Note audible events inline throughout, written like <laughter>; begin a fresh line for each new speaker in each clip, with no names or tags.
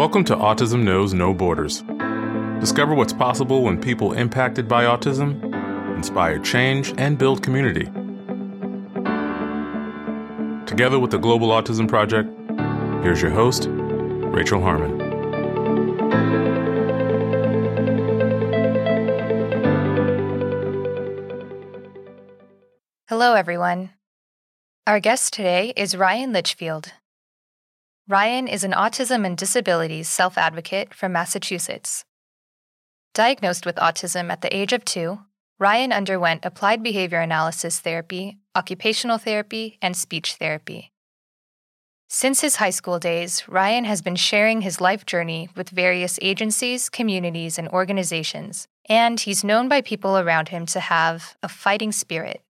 Welcome to Autism Knows No Borders. Discover what's possible when people impacted by autism inspire change and build community. Together with the Global Autism Project, here's your host, Rachel Harmon.
Hello, everyone. Our guest today is Ryan Litchfield. Ryan is an autism and disabilities self advocate from Massachusetts. Diagnosed with autism at the age of two, Ryan underwent applied behavior analysis therapy, occupational therapy, and speech therapy. Since his high school days, Ryan has been sharing his life journey with various agencies, communities, and organizations, and he's known by people around him to have a fighting spirit.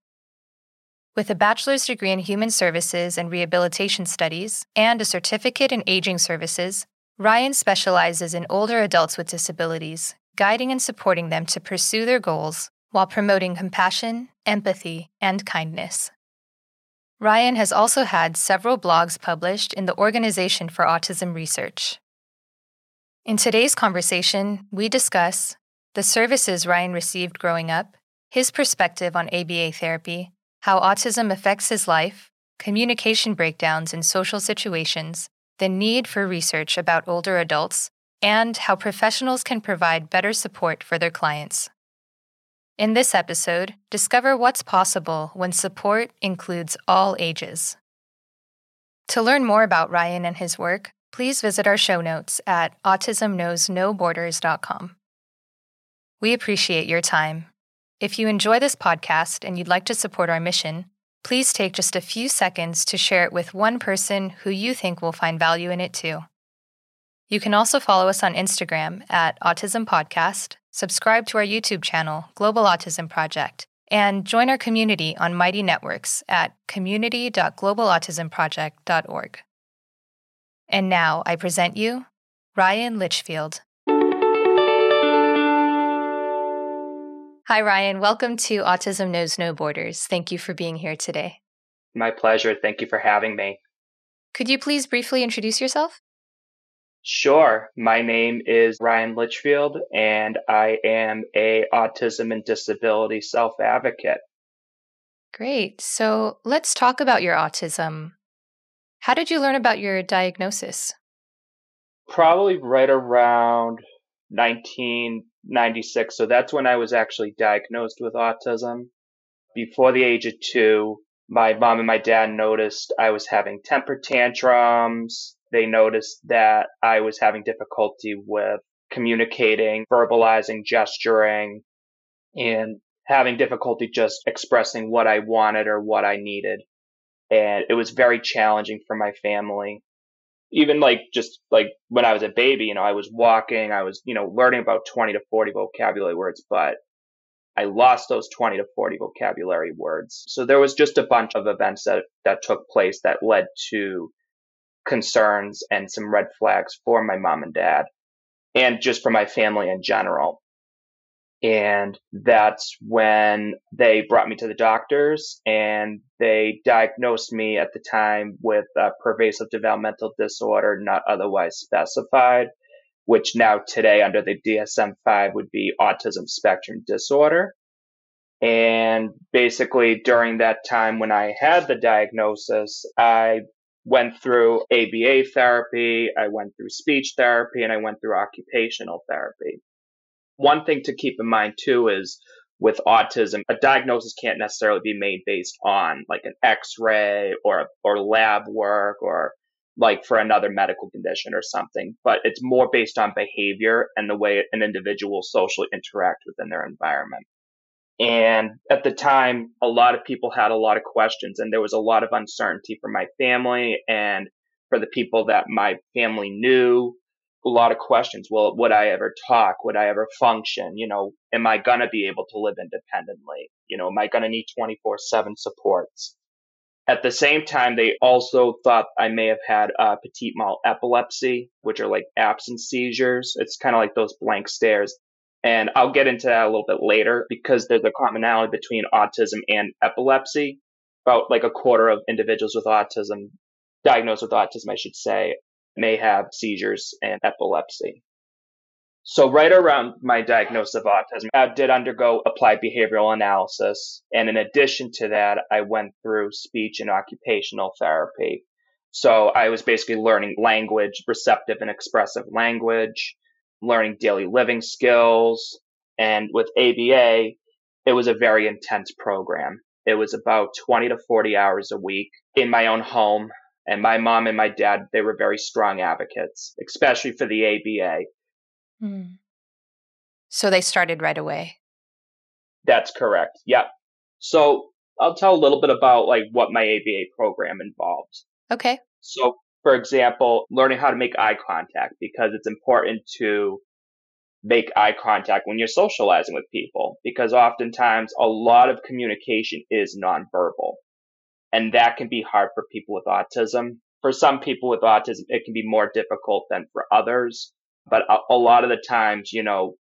With a bachelor's degree in human services and rehabilitation studies and a certificate in aging services, Ryan specializes in older adults with disabilities, guiding and supporting them to pursue their goals while promoting compassion, empathy, and kindness. Ryan has also had several blogs published in the Organization for Autism Research. In today's conversation, we discuss the services Ryan received growing up, his perspective on ABA therapy, how autism affects his life, communication breakdowns in social situations, the need for research about older adults, and how professionals can provide better support for their clients. In this episode, discover what's possible when support includes all ages. To learn more about Ryan and his work, please visit our show notes at autismknowsnoborders.com. We appreciate your time if you enjoy this podcast and you'd like to support our mission, please take just a few seconds to share it with one person who you think will find value in it too. You can also follow us on Instagram at Autism Podcast, subscribe to our YouTube channel, Global Autism Project, and join our community on Mighty Networks at community.globalautismproject.org. And now I present you Ryan Litchfield. Hi, Ryan. Welcome to Autism Knows No Borders. Thank you for being here today.
My pleasure. Thank you for having me.
Could you please briefly introduce yourself?
Sure. My name is Ryan Litchfield, and I am a autism and disability self advocate.
Great. So let's talk about your autism. How did you learn about your diagnosis?
Probably right around 19 96. So that's when I was actually diagnosed with autism. Before the age of two, my mom and my dad noticed I was having temper tantrums. They noticed that I was having difficulty with communicating, verbalizing, gesturing, and having difficulty just expressing what I wanted or what I needed. And it was very challenging for my family even like just like when I was a baby, you know, I was walking, I was, you know, learning about 20 to 40 vocabulary words, but I lost those 20 to 40 vocabulary words. So there was just a bunch of events that, that took place that led to concerns and some red flags for my mom and dad and just for my family in general. And that's when they brought me to the doctors and they diagnosed me at the time with a pervasive developmental disorder not otherwise specified, which now today under the DSM 5 would be autism spectrum disorder. And basically during that time when I had the diagnosis, I went through ABA therapy, I went through speech therapy, and I went through occupational therapy. One thing to keep in mind too is with autism, a diagnosis can't necessarily be made based on like an x-ray or, or lab work or like for another medical condition or something, but it's more based on behavior and the way an individual socially interact within their environment. And at the time, a lot of people had a lot of questions and there was a lot of uncertainty for my family and for the people that my family knew a lot of questions. Well, would I ever talk? Would I ever function? You know, am I going to be able to live independently? You know, am I going to need 24 7 supports? At the same time, they also thought I may have had uh, petit mal epilepsy, which are like absence seizures. It's kind of like those blank stares. And I'll get into that a little bit later because there's a commonality between autism and epilepsy. About like a quarter of individuals with autism, diagnosed with autism, I should say, may have seizures and epilepsy. So right around my diagnosis of autism, I did undergo applied behavioral analysis. And in addition to that, I went through speech and occupational therapy. So I was basically learning language, receptive and expressive language, learning daily living skills. And with ABA, it was a very intense program. It was about 20 to 40 hours a week in my own home. And my mom and my dad, they were very strong advocates, especially for the ABA.
Mm. So they started right away.
That's correct. Yep. So I'll tell a little bit about like what my ABA program involves.
Okay.
So for example, learning how to make eye contact because it's important to make eye contact when you're socializing with people because oftentimes a lot of communication is nonverbal. And that can be hard for people with autism. For some people with autism, it can be more difficult than for others. But a, a lot of the times, you know,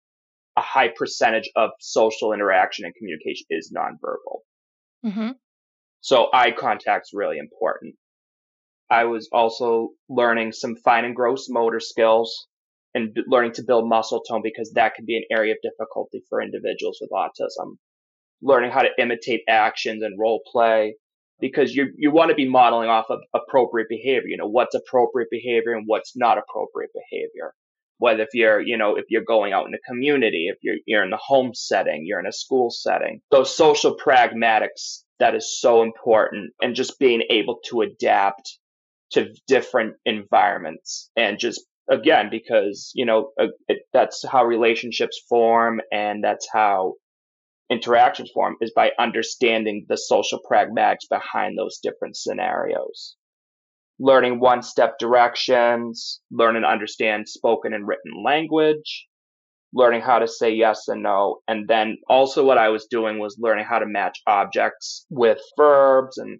a high percentage of social interaction and communication is nonverbal. Mm-hmm. So eye contact's really important. I was also learning some fine and gross motor skills and b- learning to build muscle tone because that can be an area of difficulty for individuals with autism. Learning how to imitate actions and role play because you you want to be modeling off of appropriate behavior. You know what's appropriate behavior and what's not appropriate behavior. Whether if you're you know if you're going out in the community, if you're you're in the home setting, you're in a school setting, those social pragmatics that is so important, and just being able to adapt to different environments and just again because you know uh, it, that's how relationships form and that's how interactions form is by understanding the social pragmatics behind those different scenarios learning one step directions learn and understand spoken and written language learning how to say yes and no and then also what i was doing was learning how to match objects with verbs and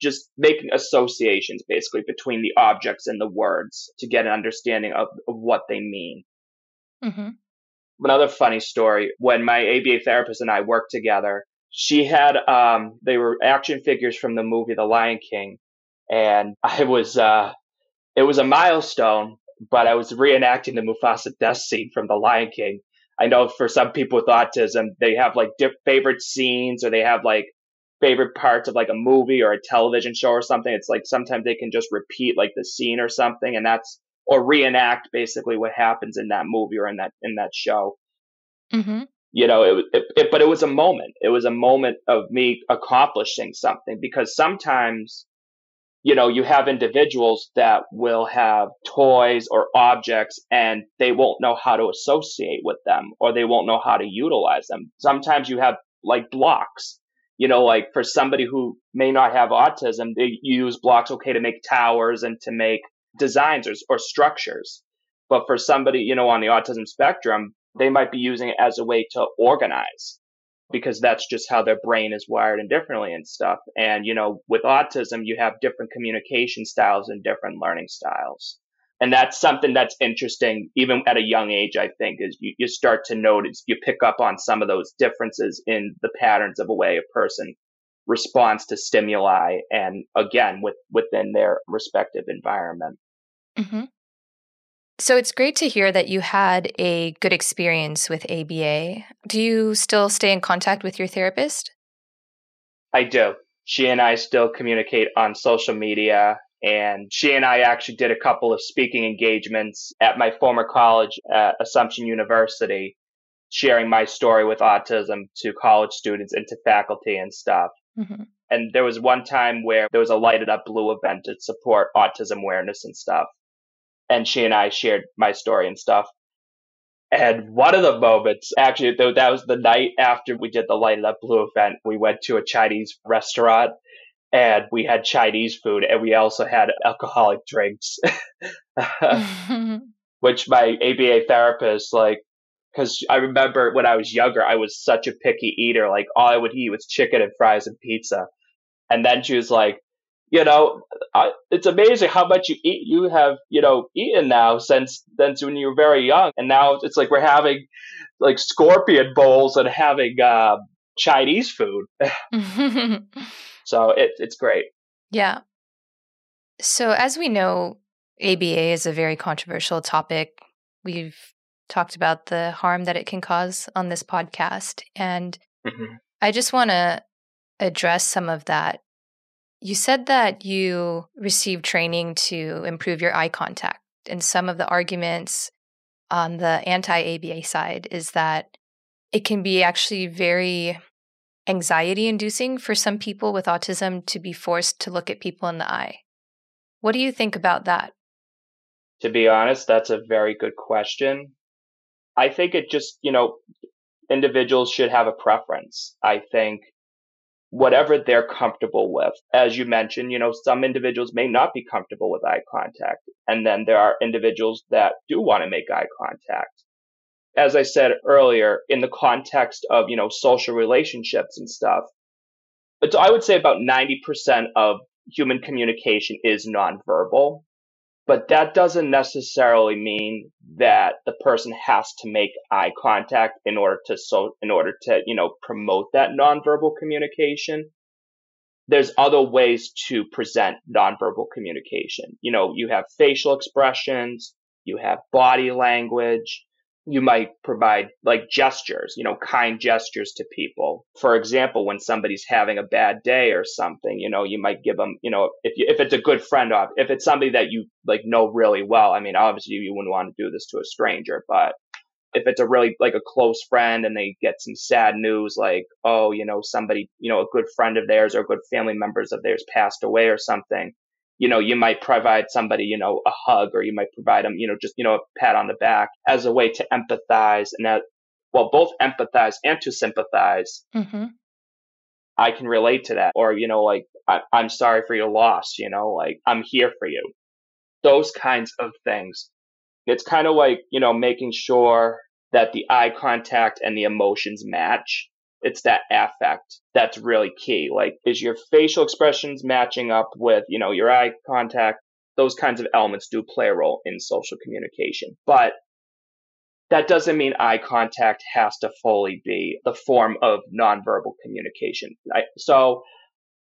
just making associations basically between the objects and the words to get an understanding of, of what they mean. Mm-hmm. Another funny story when my ABA therapist and I worked together, she had, um, they were action figures from the movie The Lion King. And <laughs> I was, uh, it was a milestone, but I was reenacting the Mufasa death scene from The Lion King. I know for some people with autism, they have like diff- favorite scenes or they have like favorite parts of like a movie or a television show or something. It's like sometimes they can just repeat like the scene or something, and that's or reenact basically what happens in that movie or in that in that show. Mm-hmm. You know, it, it, it, but it was a moment. It was a moment of me accomplishing something because sometimes, you know, you have individuals that will have toys or objects and they won't know how to associate with them or they won't know how to utilize them. Sometimes you have like blocks you know, like for somebody who may not have autism, they use blocks okay to make towers and to make designs or, or structures. But for somebody, you know, on the autism spectrum, they might be using it as a way to organize because that's just how their brain is wired and differently and stuff. And, you know, with autism, you have different communication styles and different learning styles and that's something that's interesting even at a young age i think is you, you start to notice you pick up on some of those differences in the patterns of a way a person responds to stimuli and again with within their respective environment mm-hmm.
so it's great to hear that you had a good experience with aba do you still stay in contact with your therapist
i do she and i still communicate on social media and she and I actually did a couple of speaking engagements at my former college at Assumption University, sharing my story with autism to college students and to faculty and stuff. Mm-hmm. And there was one time where there was a Light It Up Blue event to support autism awareness and stuff. And she and I shared my story and stuff. And one of the moments, actually, that was the night after we did the Light It Up Blue event. We went to a Chinese restaurant and we had Chinese food and we also had alcoholic drinks, <laughs> <laughs> which my ABA therapist, like, because I remember when I was younger, I was such a picky eater. Like, all I would eat was chicken and fries and pizza. And then she was like, you know, I, it's amazing how much you eat, you have, you know, eaten now since, since when you were very young. And now it's like we're having like scorpion bowls and having uh, Chinese food. <laughs> So it, it's great.
Yeah. So, as we know, ABA is a very controversial topic. We've talked about the harm that it can cause on this podcast. And mm-hmm. I just want to address some of that. You said that you received training to improve your eye contact. And some of the arguments on the anti ABA side is that it can be actually very anxiety inducing for some people with autism to be forced to look at people in the eye. What do you think about that?
To be honest, that's a very good question. I think it just, you know, individuals should have a preference. I think whatever they're comfortable with. As you mentioned, you know, some individuals may not be comfortable with eye contact. And then there are individuals that do want to make eye contact. As I said earlier, in the context of, you know, social relationships and stuff, but I would say about 90% of human communication is nonverbal but that doesn't necessarily mean that the person has to make eye contact in order to so in order to you know promote that nonverbal communication. There's other ways to present nonverbal communication. You know you have facial expressions you have body language you might provide like gestures, you know, kind gestures to people. For example, when somebody's having a bad day or something, you know, you might give them, you know, if you, if it's a good friend, of, if it's somebody that you like know really well, I mean, obviously you wouldn't want to do this to a stranger, but if it's a really like a close friend and they get some sad news like oh you know somebody you know a good friend of theirs or good family members of theirs passed away or something you know, you might provide somebody, you know, a hug or you might provide them, you know, just, you know, a pat on the back as a way to empathize and that, well, both empathize and to sympathize. Mm-hmm. I can relate to that. Or, you know, like, I, I'm sorry for your loss, you know, like, I'm here for you. Those kinds of things. It's kind of like, you know, making sure that the eye contact and the emotions match it's that affect that's really key. Like, is your facial expressions matching up with, you know, your eye contact? Those kinds of elements do play a role in social communication. But that doesn't mean eye contact has to fully be the form of nonverbal communication. I, so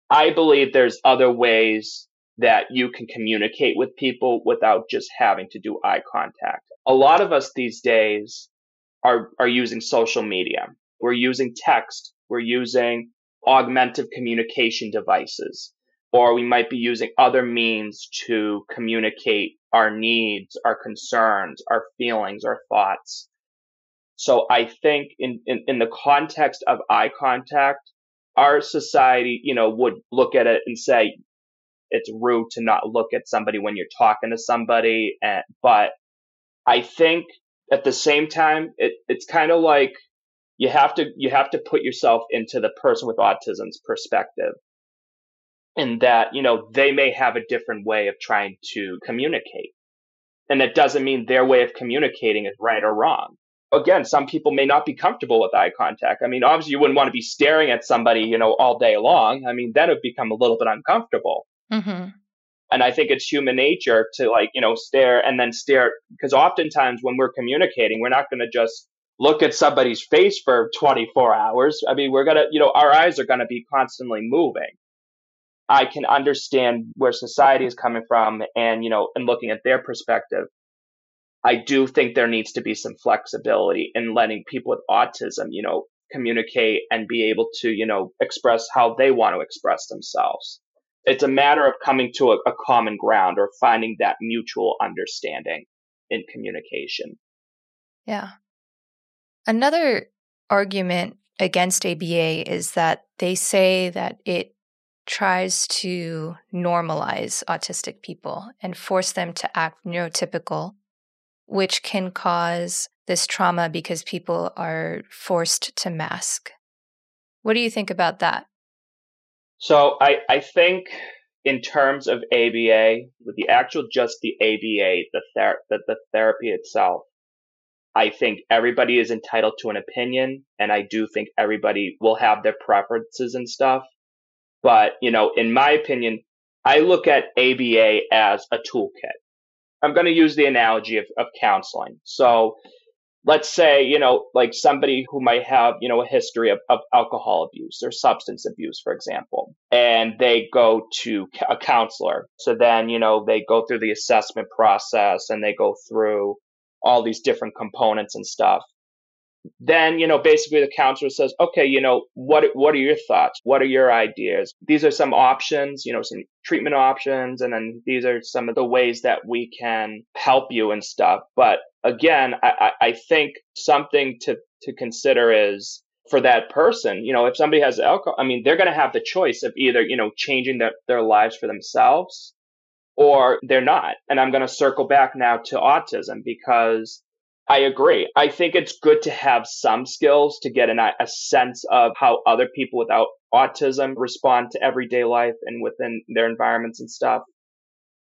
I believe there's other ways that you can communicate with people without just having to do eye contact. A lot of us these days are, are using social media. We're using text. We're using augmented communication devices, or we might be using other means to communicate our needs, our concerns, our feelings, our thoughts. So I think in, in, in the context of eye contact, our society, you know, would look at it and say, it's rude to not look at somebody when you're talking to somebody. And, but I think at the same time, it, it's kind of like you have to you have to put yourself into the person with autism's perspective in that you know they may have a different way of trying to communicate. And that doesn't mean their way of communicating is right or wrong. Again some people may not be comfortable with eye contact. I mean obviously you wouldn't want to be staring at somebody you know all day long. I mean that would become a little bit uncomfortable. Mm-hmm. and i think it's human nature to like you know stare and then stare because oftentimes when we're communicating we're not going to just look at somebody's face for 24 hours. I mean, we're going to, you know, our eyes are going to be constantly moving. I can understand where society is coming from and, you know, and looking at their perspective. I do think there needs to be some flexibility in letting people with autism, you know, communicate and be able to, you know, express how they want to express themselves. It's a matter of coming to a, a common ground or finding that mutual understanding in communication.
Yeah. Another argument against ABA is that they say that it tries to normalize autistic people and force them to act neurotypical, which can cause this trauma because people are forced to mask. What do you think about that?
So I, I think in terms of ABA, with the actual just the ABA, the, ther- the, the therapy itself, I think everybody is entitled to an opinion, and I do think everybody will have their preferences and stuff. But, you know, in my opinion, I look at ABA as a toolkit. I'm going to use the analogy of, of counseling. So let's say, you know, like somebody who might have, you know, a history of, of alcohol abuse or substance abuse, for example, and they go to a counselor. So then, you know, they go through the assessment process and they go through all these different components and stuff. Then, you know, basically the counselor says, okay, you know, what, what are your thoughts? What are your ideas? These are some options, you know, some treatment options. And then these are some of the ways that we can help you and stuff. But again, I, I think something to, to consider is for that person, you know, if somebody has alcohol, I mean, they're going to have the choice of either, you know, changing their, their lives for themselves or they're not. And I'm going to circle back now to autism because I agree. I think it's good to have some skills to get an, a sense of how other people without autism respond to everyday life and within their environments and stuff.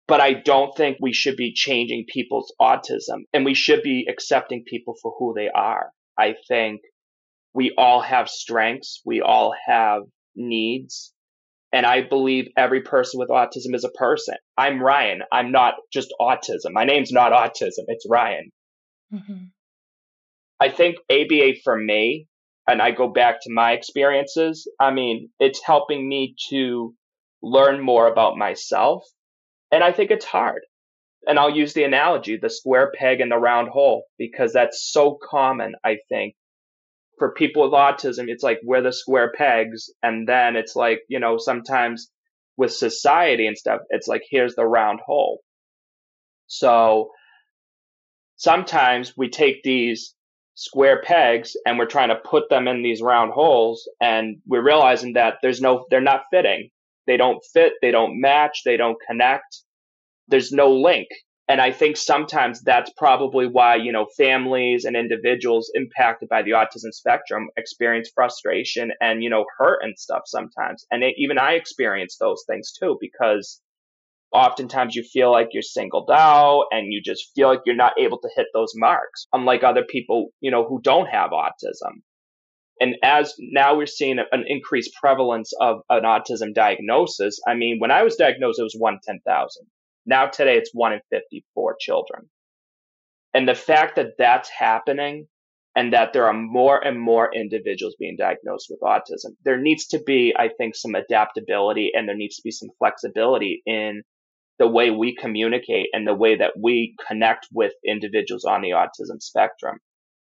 But I don't think we should be changing people's autism and we should be accepting people for who they are. I think we all have strengths. We all have needs. And I believe every person with autism is a person. I'm Ryan. I'm not just autism. My name's not autism. It's Ryan. Mm-hmm. I think ABA for me, and I go back to my experiences, I mean, it's helping me to learn more about myself and I think it's hard. And I'll use the analogy, the square peg in the round hole, because that's so common, I think. For people with autism, it's like we're the square pegs. And then it's like, you know, sometimes with society and stuff, it's like, here's the round hole. So sometimes we take these square pegs and we're trying to put them in these round holes and we're realizing that there's no, they're not fitting. They don't fit. They don't match. They don't connect. There's no link. And I think sometimes that's probably why, you know, families and individuals impacted by the autism spectrum experience frustration and, you know, hurt and stuff sometimes. And it, even I experience those things too, because oftentimes you feel like you're singled out and you just feel like you're not able to hit those marks, unlike other people, you know, who don't have autism. And as now we're seeing an increased prevalence of an autism diagnosis. I mean, when I was diagnosed, it was one 10,000. Now today it's one in 54 children. And the fact that that's happening and that there are more and more individuals being diagnosed with autism, there needs to be, I think, some adaptability and there needs to be some flexibility in the way we communicate and the way that we connect with individuals on the autism spectrum.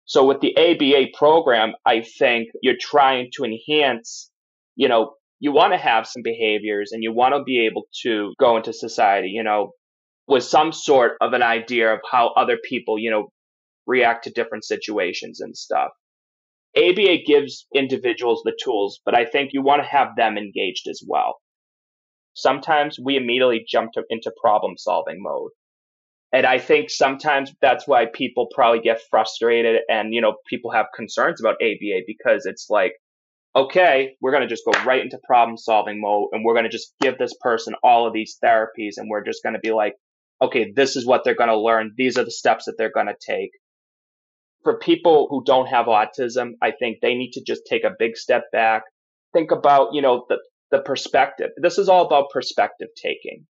So with the ABA program, I think you're trying to enhance, you know, you want to have some behaviors and you want to be able to go into society, you know, with some sort of an idea of how other people, you know, react to different situations and stuff. ABA gives individuals the tools, but I think you want to have them engaged as well. Sometimes we immediately jump to, into problem solving mode. And I think sometimes that's why people probably get frustrated and, you know, people have concerns about ABA because it's like, okay, we're going to just go right into problem solving mode and we're going to just give this person all of these therapies and we're just going to be like, okay, this is what they're going to learn. These are the steps that they're going to take. For people who don't have autism, I think they need to just take a big step back. Think about, you know, the, the perspective. This is all about perspective taking.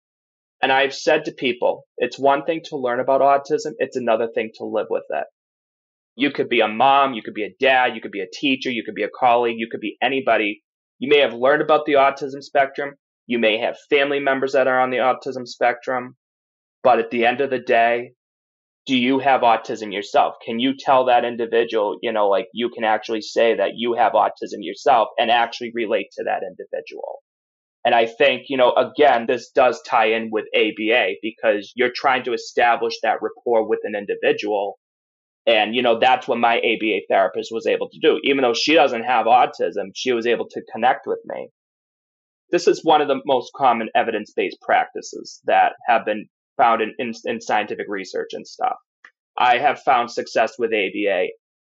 And I've said to people, it's one thing to learn about autism. It's another thing to live with it. You could be a mom. You could be a dad. You could be a teacher. You could be a colleague. You could be anybody. You may have learned about the autism spectrum. You may have family members that are on the autism spectrum. But at the end of the day, do you have autism yourself? Can you tell that individual, you know, like you can actually say that you have autism yourself and actually relate to that individual? And I think, you know, again, this does tie in with ABA because you're trying to establish that rapport with an individual. And, you know, that's what my ABA therapist was able to do. Even though she doesn't have autism, she was able to connect with me. This is one of the most common evidence based practices that have been found in, in, in scientific research and stuff. I have found success with ABA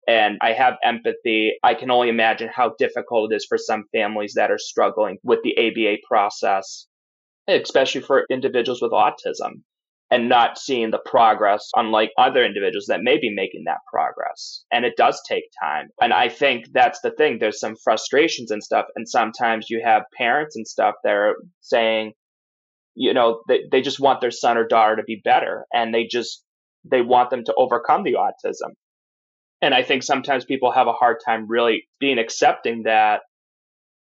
and I have empathy. I can only imagine how difficult it is for some families that are struggling with the ABA process, especially for individuals with autism and not seeing the progress, unlike other individuals that may be making that progress. And it does take time. And I think that's the thing. There's some frustrations and stuff. And sometimes you have parents and stuff that are saying, you know, they, they just want their son or daughter to be better and they just, they want them to overcome the autism And I think sometimes people have a hard time really being accepting that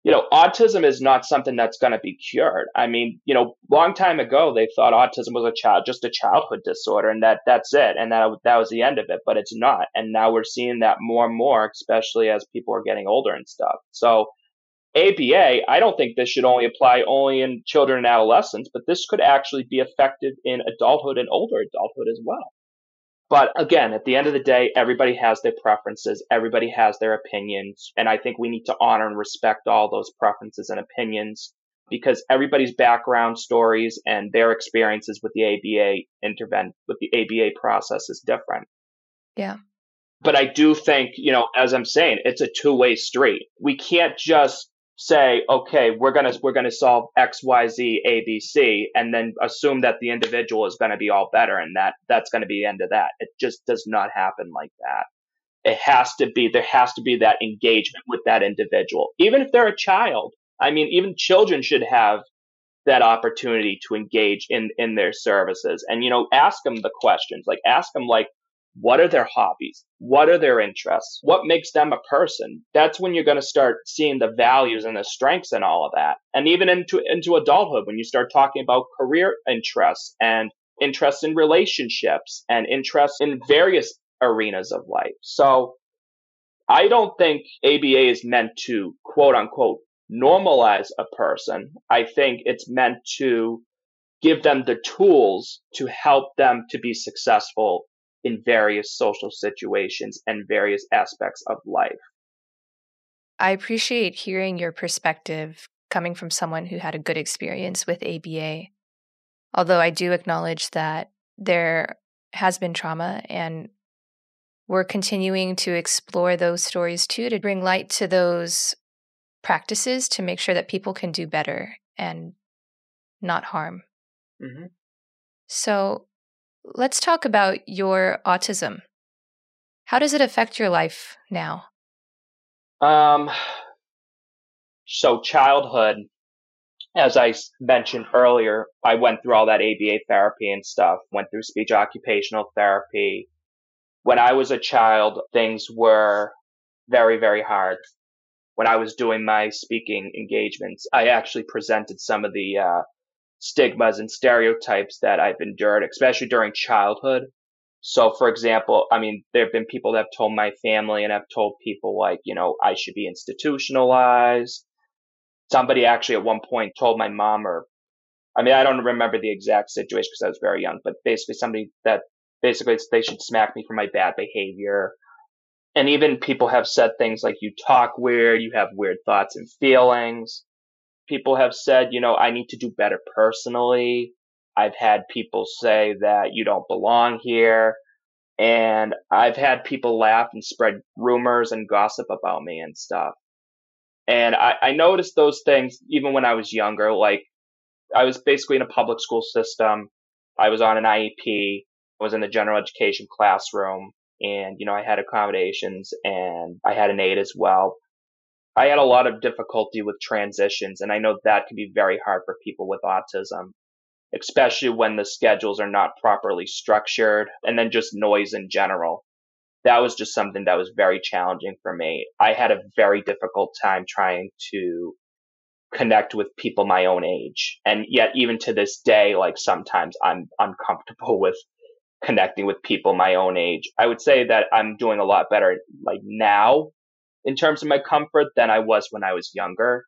you know, autism is not something that's going to be cured. I mean, you know, long time ago they thought autism was a child, just a childhood disorder, and that that's it, and that that was the end of it. But it's not, and now we're seeing that more and more, especially as people are getting older and stuff. So, ABA, I don't think this should only apply only in children and adolescents, but this could actually be effective in adulthood and older adulthood as well. But again, at the end of the day, everybody has their preferences, everybody has their opinions, and I think we need to honor and respect all those preferences and opinions because everybody's background stories and their experiences with the ABA intervent with the ABA process is different.
Yeah.
But I do think, you know, as I'm saying, it's a two-way street. We can't just say, okay, we're gonna we're gonna solve X, Y, Z, A, B, C, and then assume that the individual is gonna be all better, and that that's gonna be the end of that. It just does not happen like that. It has to be there has to be that engagement with that individual, even if they're a child. I mean, even children should have that opportunity to engage in in their services, and you know, ask them the questions, like ask them like what are their hobbies? What are their interests? What makes them a person? That's when you're going to start seeing the values and the strengths and all of that. And even into, into adulthood, when you start talking about career interests and interests in relationships and interests in various arenas of life. So I don't think ABA is meant to quote unquote normalize a person. I think it's meant to give them the tools to help them to be successful in various social situations and various aspects of life.
I appreciate hearing your perspective coming from someone who had a good experience with ABA. Although I do acknowledge that there has been trauma and we're continuing to explore those stories too to bring light to those practices to make sure that people can do better and not harm. Mm-hmm. So, Let's talk about your autism. How does it affect your life now?
Um, so childhood, as I mentioned earlier, I went through all that ABA therapy and stuff, went through speech occupational therapy. When I was a child, things were very, very hard. When I was doing my speaking engagements, I actually presented some of the uh, stigmas and stereotypes that I've endured, especially during childhood. So, for example, I mean, there have been people that have told my family and have told people like, you know, I should be institutionalized. Somebody actually at one point told my mom or, I mean, I don't remember the exact situation because I was very young, but basically somebody that basically they should smack me for my bad behavior. And even people have said things like, you talk weird, you have weird thoughts and feelings people have said, you know, I need to do better personally. I've had people say that you don't belong here. And I've had people laugh and spread rumors and gossip about me and stuff. And I, I noticed those things even when I was younger. Like, I was basically in a public school system. I was on an IEP. I was in the general education classroom. And, you know, I had accommodations and I had an aide as well. I had a lot of difficulty with transitions, and I know that can be very hard for people with autism, especially when the schedules are not properly structured and then just noise in general. That was just something that was very challenging for me. I had a very difficult time trying to connect with people my own age. And yet, even to this day, like sometimes I'm uncomfortable <laughs> with connecting with people my own age. I would say that I'm doing a lot better like now in terms of my comfort than I was when I was younger.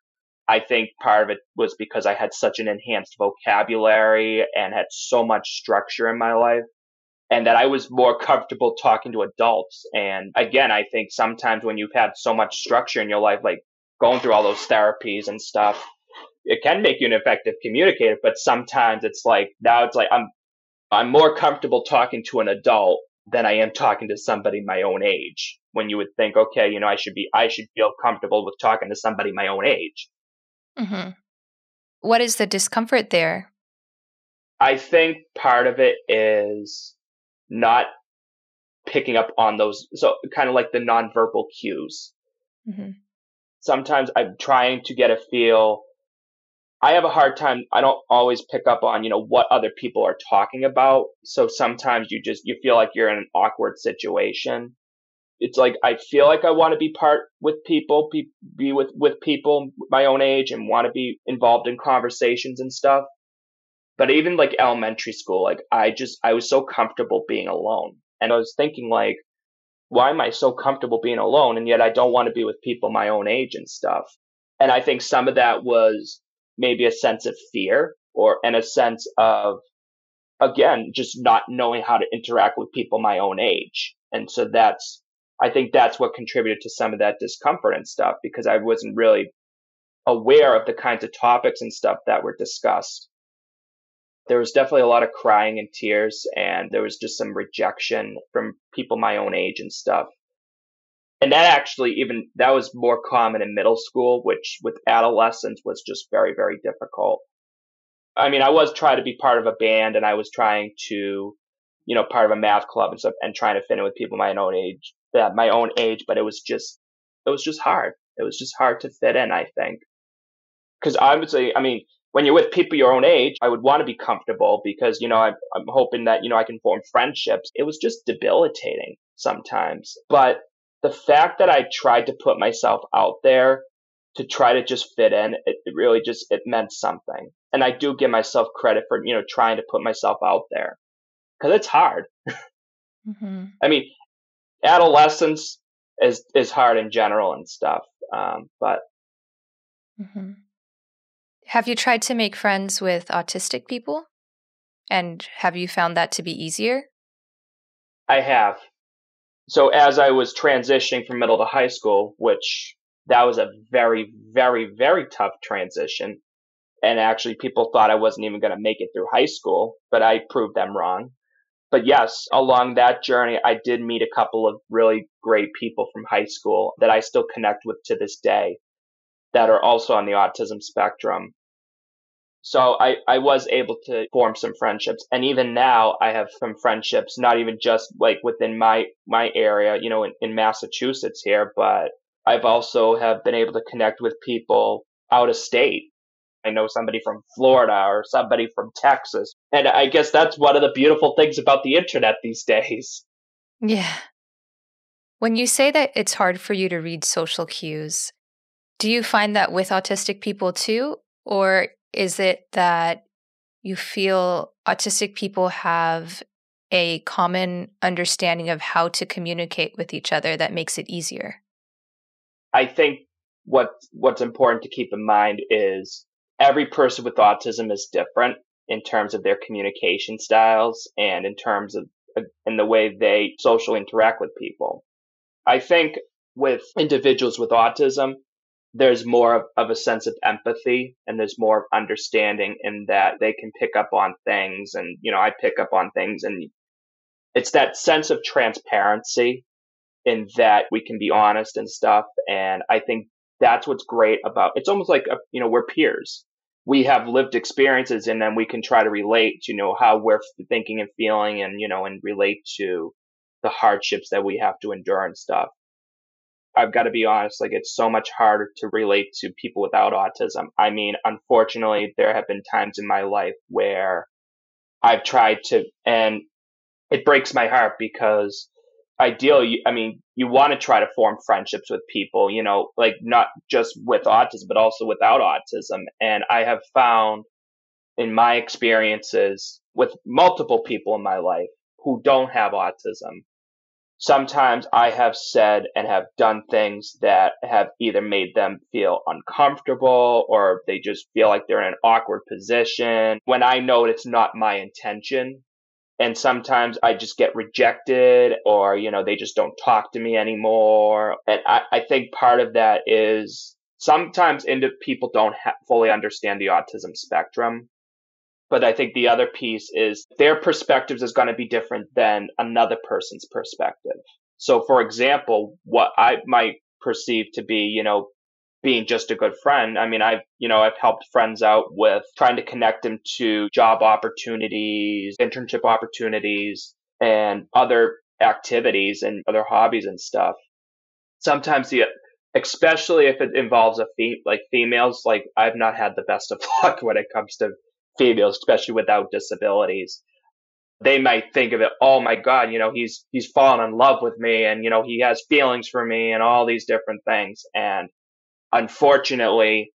I think part of it was because I had such an enhanced vocabulary and had so much structure in my life and that I was more comfortable talking to adults. And again, I think sometimes when you've had so much structure in your life, like going through all those therapies and stuff, it can make you an effective communicator, but sometimes it's like now it's like I'm I'm more comfortable talking to an adult than I am talking to somebody my own age. When you would think, okay, you know, I should be, I should feel comfortable with talking to somebody my own age.
Mm-hmm. What is the discomfort there?
I think part of it is not picking up on those, so kind of like the nonverbal cues. Mm-hmm. Sometimes I'm trying to get a feel I have a hard time. I don't always pick up on, you know, what other people are talking about. So sometimes you just, you feel like you're in an awkward situation. It's like I feel like I want to be part with people, be, be with, with people my own age and want to be involved in conversations and stuff. But even like elementary school, like I just, I was so comfortable being alone. And I was thinking like, why am I so comfortable being alone? And yet I don't want to be with people my own age and stuff. And I think some of that was maybe a sense of fear or, and a sense of, again, just not knowing how to interact with people my own age. And so that's, I think that's what contributed to some of that discomfort and stuff because I wasn't really aware of the kinds of topics and stuff that were discussed. There was definitely a lot of crying and tears, and there was just some rejection from people my own age and stuff. And that actually, even that was more common in middle school, which with adolescents was just very, very difficult. I mean, I was trying to be part of a band and I was trying to, you know, part of a math club and stuff and trying to fit in with people my own age that my own age, but it was just it was just hard. It was just hard to fit in, I think. Because I would say, I mean, when you're with people your own age, I would want to be comfortable because, you know, I'm, I'm hoping that, you know, I can form friendships. It was just debilitating sometimes. But the fact that I tried to put myself out there to try to just fit in, it, it really just, it meant something. And I do give myself credit for, you know, trying to put myself out there because it's hard. <laughs> Mm-hmm. I mean, adolescence is is hard in general and stuff. Um, but
mm-hmm. have you tried to make friends with autistic people? And have you found that to be easier?
I have. So as I was transitioning from middle to high school, which that was a very, very, very tough transition. And actually people thought I wasn't even going to make it through high school, but I proved them wrong but yes, along that journey, I did meet a couple of really great people from high school that I still connect with to this day that are also on the autism spectrum. So I, I was able to form some friendships. And even now I have some friendships, not even just like within my, my area, you know, in, in Massachusetts here, but I've also have been able to connect with people out of state I know somebody from Florida or somebody from Texas. And I guess that's one of the beautiful things about the internet these days.
Yeah. When you say that it's hard for you to read social cues, do you find that with autistic people too? Or is it that you feel autistic people have a common understanding of how to communicate with each other that makes it easier?
I think what what's important to keep in mind is every person with autism is different in terms of their communication styles and in terms of uh, in the way they socially interact with people. I think with individuals with autism, there's more of, of, a sense of empathy and there's more understanding in that they can pick up on things and you know I pick up on things and it's that sense of transparency in that we can be honest and stuff and I think that's what's great about it's almost like a, you know we're peers we have lived experiences and then we can try to relate you know how we're thinking and feeling and you know and relate to the hardships that we have to endure and stuff. I've got to be honest like it's so much harder to relate to people without autism. I mean unfortunately there have been times in my life where i've tried to and it breaks my heart because ideally, I mean, you want to try to form friendships with people, you know, like not just with autism, but also without autism. And I have found in my experiences with multiple people in my life who don't have autism, sometimes I have said and have done things that have either made them feel uncomfortable or they just feel like they're in an awkward position when I know it's not my intention and sometimes I just get rejected or, you know, they just don't talk to me anymore. And I, I think part of that is sometimes into people don't ha- fully understand the autism spectrum. But I think the other piece is their perspectives is going to be different than another person's perspective. So, for example, what I might perceive to be, you know, being just a good friend. I mean, I've, you know, I've helped friends out with trying to connect them to job opportunities, internship opportunities, and other activities and other hobbies and stuff. Sometimes the, especially if it involves a fee, like females, like I've not had the best of <laughs> luck when it comes to females, especially without disabilities. they might think of it, oh my God, you know, he's, he's fallen in love with me and, you know, he has feelings for me and all these different things. And unfortunately,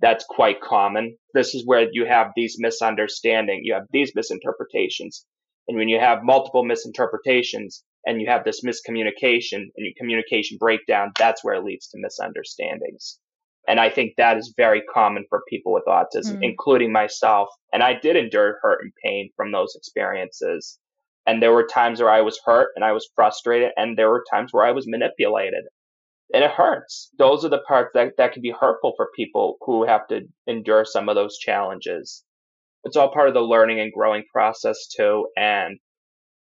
that's quite common. This is where you have these misunderstandings, you have these misinterpretations. And when you have multiple misinterpretations and you have this miscommunication and your communication breakdown, that's where it leads to misunderstandings. And I think that is very common for people with autism, mm. including myself. And I did endure hurt and pain from those experiences. And there were times where I was hurt and I was frustrated, and there were times where I was manipulated. And it hurts. Those are the parts that, that can be hurtful for people who have to endure some of those challenges. It's all part of the learning and growing process too. And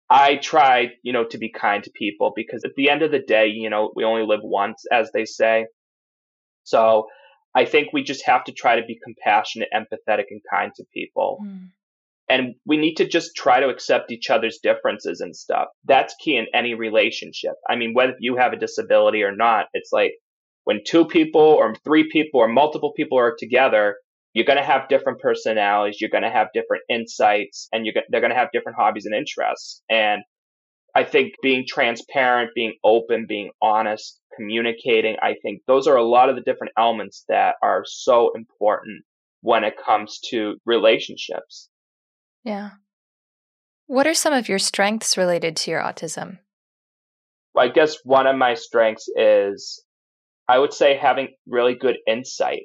I try, you know, to be kind to people because at the end of the day, you know, we only live once, as they say. So I think we just have to try to be compassionate, empathetic, and kind to people. Mm. And we need to just try to accept each other's differences and stuff. That's key in any relationship. I mean, whether you have a disability or not, it's like when two people or three people or multiple people are together, you're going to have different personalities. You're going to have different insights and you're, they're going to have different hobbies and interests. And I think being transparent, being open, being honest, communicating, I think those are a lot of the different elements that are so important when it comes to relationships.
Yeah. What are some of your strengths related to your autism?
I guess one of my strengths is I would say having really good insight.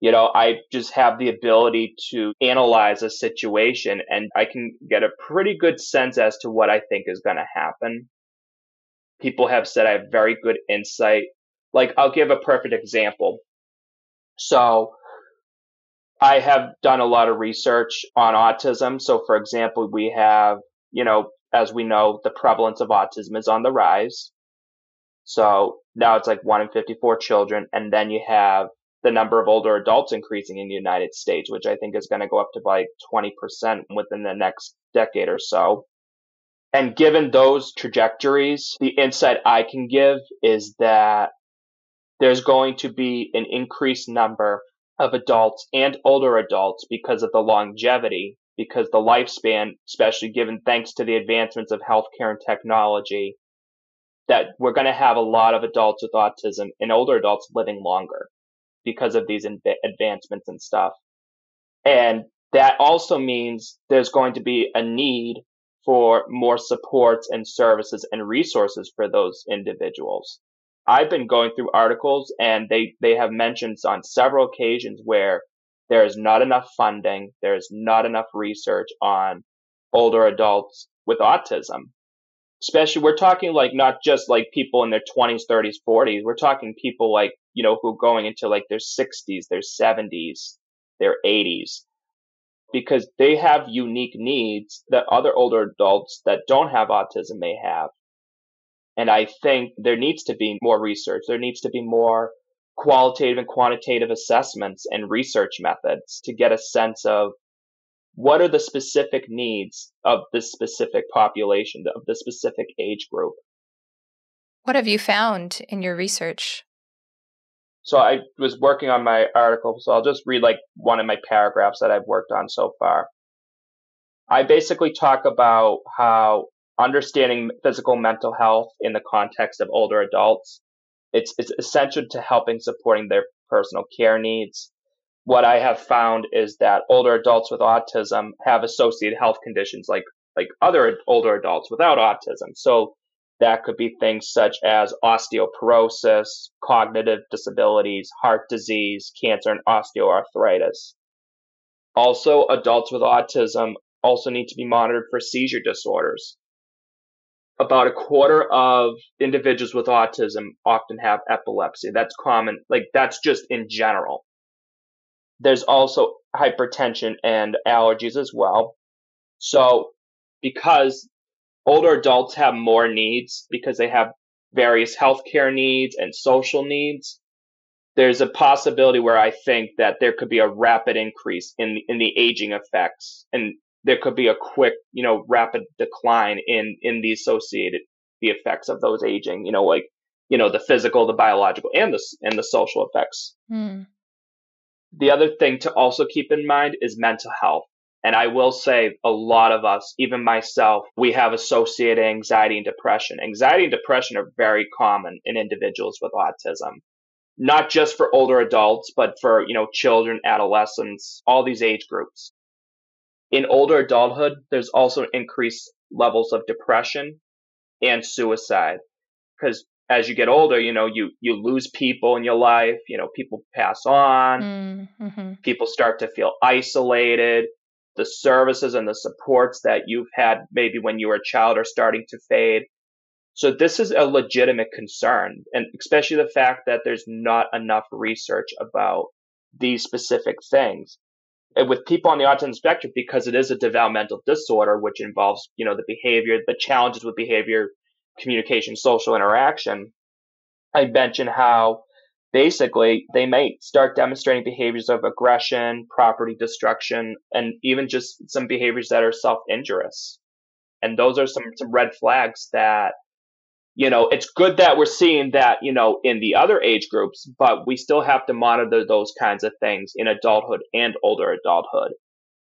You know, I just have the ability to analyze a situation and I can get a pretty good sense as to what I think is going to happen. People have said I have very good insight. Like, I'll give a perfect example. So, I have done a lot of research on autism. So, for example, we have, you know, as we know, the prevalence of autism is on the rise. So now it's like one in 54 children. And then you have the number of older adults increasing in the United States, which I think is going to go up to like 20% within the next decade or so. And given those trajectories, the insight I can give is that there's going to be an increased number of adults and older adults because of the longevity, because the lifespan, especially given thanks to the advancements of healthcare and technology, that we're going to have a lot of adults with autism and older adults living longer because of these advancements and stuff. And that also means there's going to be a need for more supports and services and resources for those individuals. I've been going through articles and they, they have mentioned on several occasions where there is not enough funding, there's not enough research on older adults with autism. Especially we're talking like not just like people in their 20s 30s 40s we're talking people like you know who are going into like their 60s their 70s their 80s because they have unique needs that other older adults that don't have autism may have and i think there needs to be more research there needs to be more qualitative and quantitative assessments and research methods to get a sense of what are the specific needs of this specific population, of the specific age group.
What have you found in your research?
So I was working on my article, so I'll just read like one of my paragraphs that I've worked on so far. I basically talk about how understanding physical mental health in the context of older adults, it's, it's essential to helping supporting their personal care needs, what I have found is that older adults with autism have associated health conditions like like other older adults without autism. So that could be things such as osteoporosis, cognitive disabilities, heart disease, cancer, and osteoarthritis. Also, adults with autism also need to be monitored for seizure disorders. About a quarter of individuals with autism often have epilepsy. That's common, like that's just in general. There's also hypertension and allergies as well. So because older adults have more needs because they have various healthcare needs and social needs, there's a possibility where I think that there could be a rapid increase in in the aging effects, and there could be a quick, you know, rapid decline in in the associated the effects of those aging. You know, like you know the physical, the biological, and the and the social effects. Mm. The other thing to also keep in mind is mental health. And I will say a lot of us, even myself, we have associated anxiety and depression. Anxiety and depression are very common in individuals with autism. Not just for older adults, but for, you know, children, adolescents, all these age groups. In older adulthood, there's also increased levels of depression and suicide because as you get older, you know, you, you lose people in your life, you know, people pass on, mm-hmm. people start to feel isolated. The services and the supports that you've had maybe when you were a child are starting to fade. So this is a legitimate concern, and especially the fact that there's not enough research about these specific things. With people on the autism spectrum, because it is a developmental disorder, which involves, you know, the behavior, the challenges with behavior, communication, social interaction, I mentioned how basically they may start demonstrating behaviors of aggression, property destruction, and even just some behaviors that are self injurious. And those are some, some red flags that, you know, it's good that we're seeing that, you know, in the other age groups, but we still have to monitor those kinds of things in adulthood and older adulthood.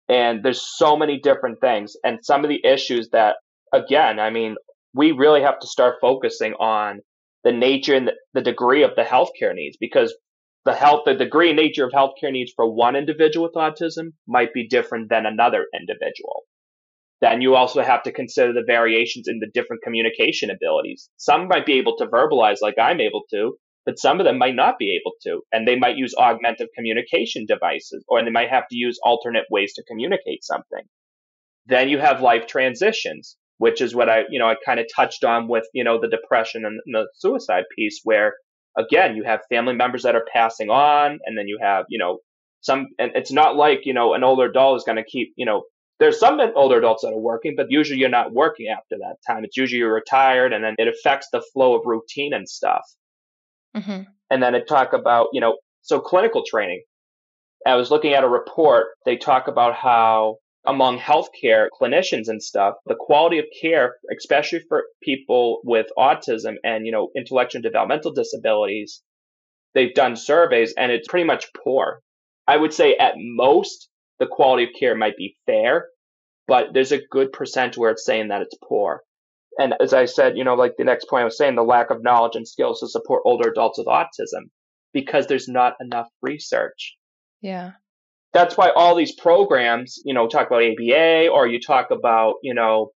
And there's so many different things. And some of the issues that, again, I mean, we really have to start focusing on the nature and the, degree of the healthcare needs because the health, the degree and nature of healthcare needs for one individual with autism might be different than another individual. Then you also have to consider the variations in the different communication abilities. Some might be able to verbalize like I'm able to, but some of them might not be able to. And they might use augmented communication devices, or they might have to use alternate ways to communicate something. Then you have life transitions which is what I, you know, I kind of touched on with, you know, the depression and the suicide piece where again, you have family members that are passing on and then you have, you know, some, and it's not like, you know, an older adult is going to keep, you know, there's some older adults that are working, but usually you're not working after that time. It's usually you're retired and then it affects the flow of routine and stuff. Mm-hmm. And then it talk about, you know, so clinical training. I was looking at a report. They talk about how among healthcare clinicians and stuff, the quality of care, especially for people with autism and, you know, intellectual and developmental disabilities, they've done surveys and it's pretty much poor. I would say at most, the quality of care might be fair, but there's a good percent where it's saying that it's poor. And as I said, you know, like the next point I was saying, the lack of knowledge and skills to support older adults with autism because there's not enough research.
Yeah
that's why all these programs, you know, talk about ABA or you talk about, you know,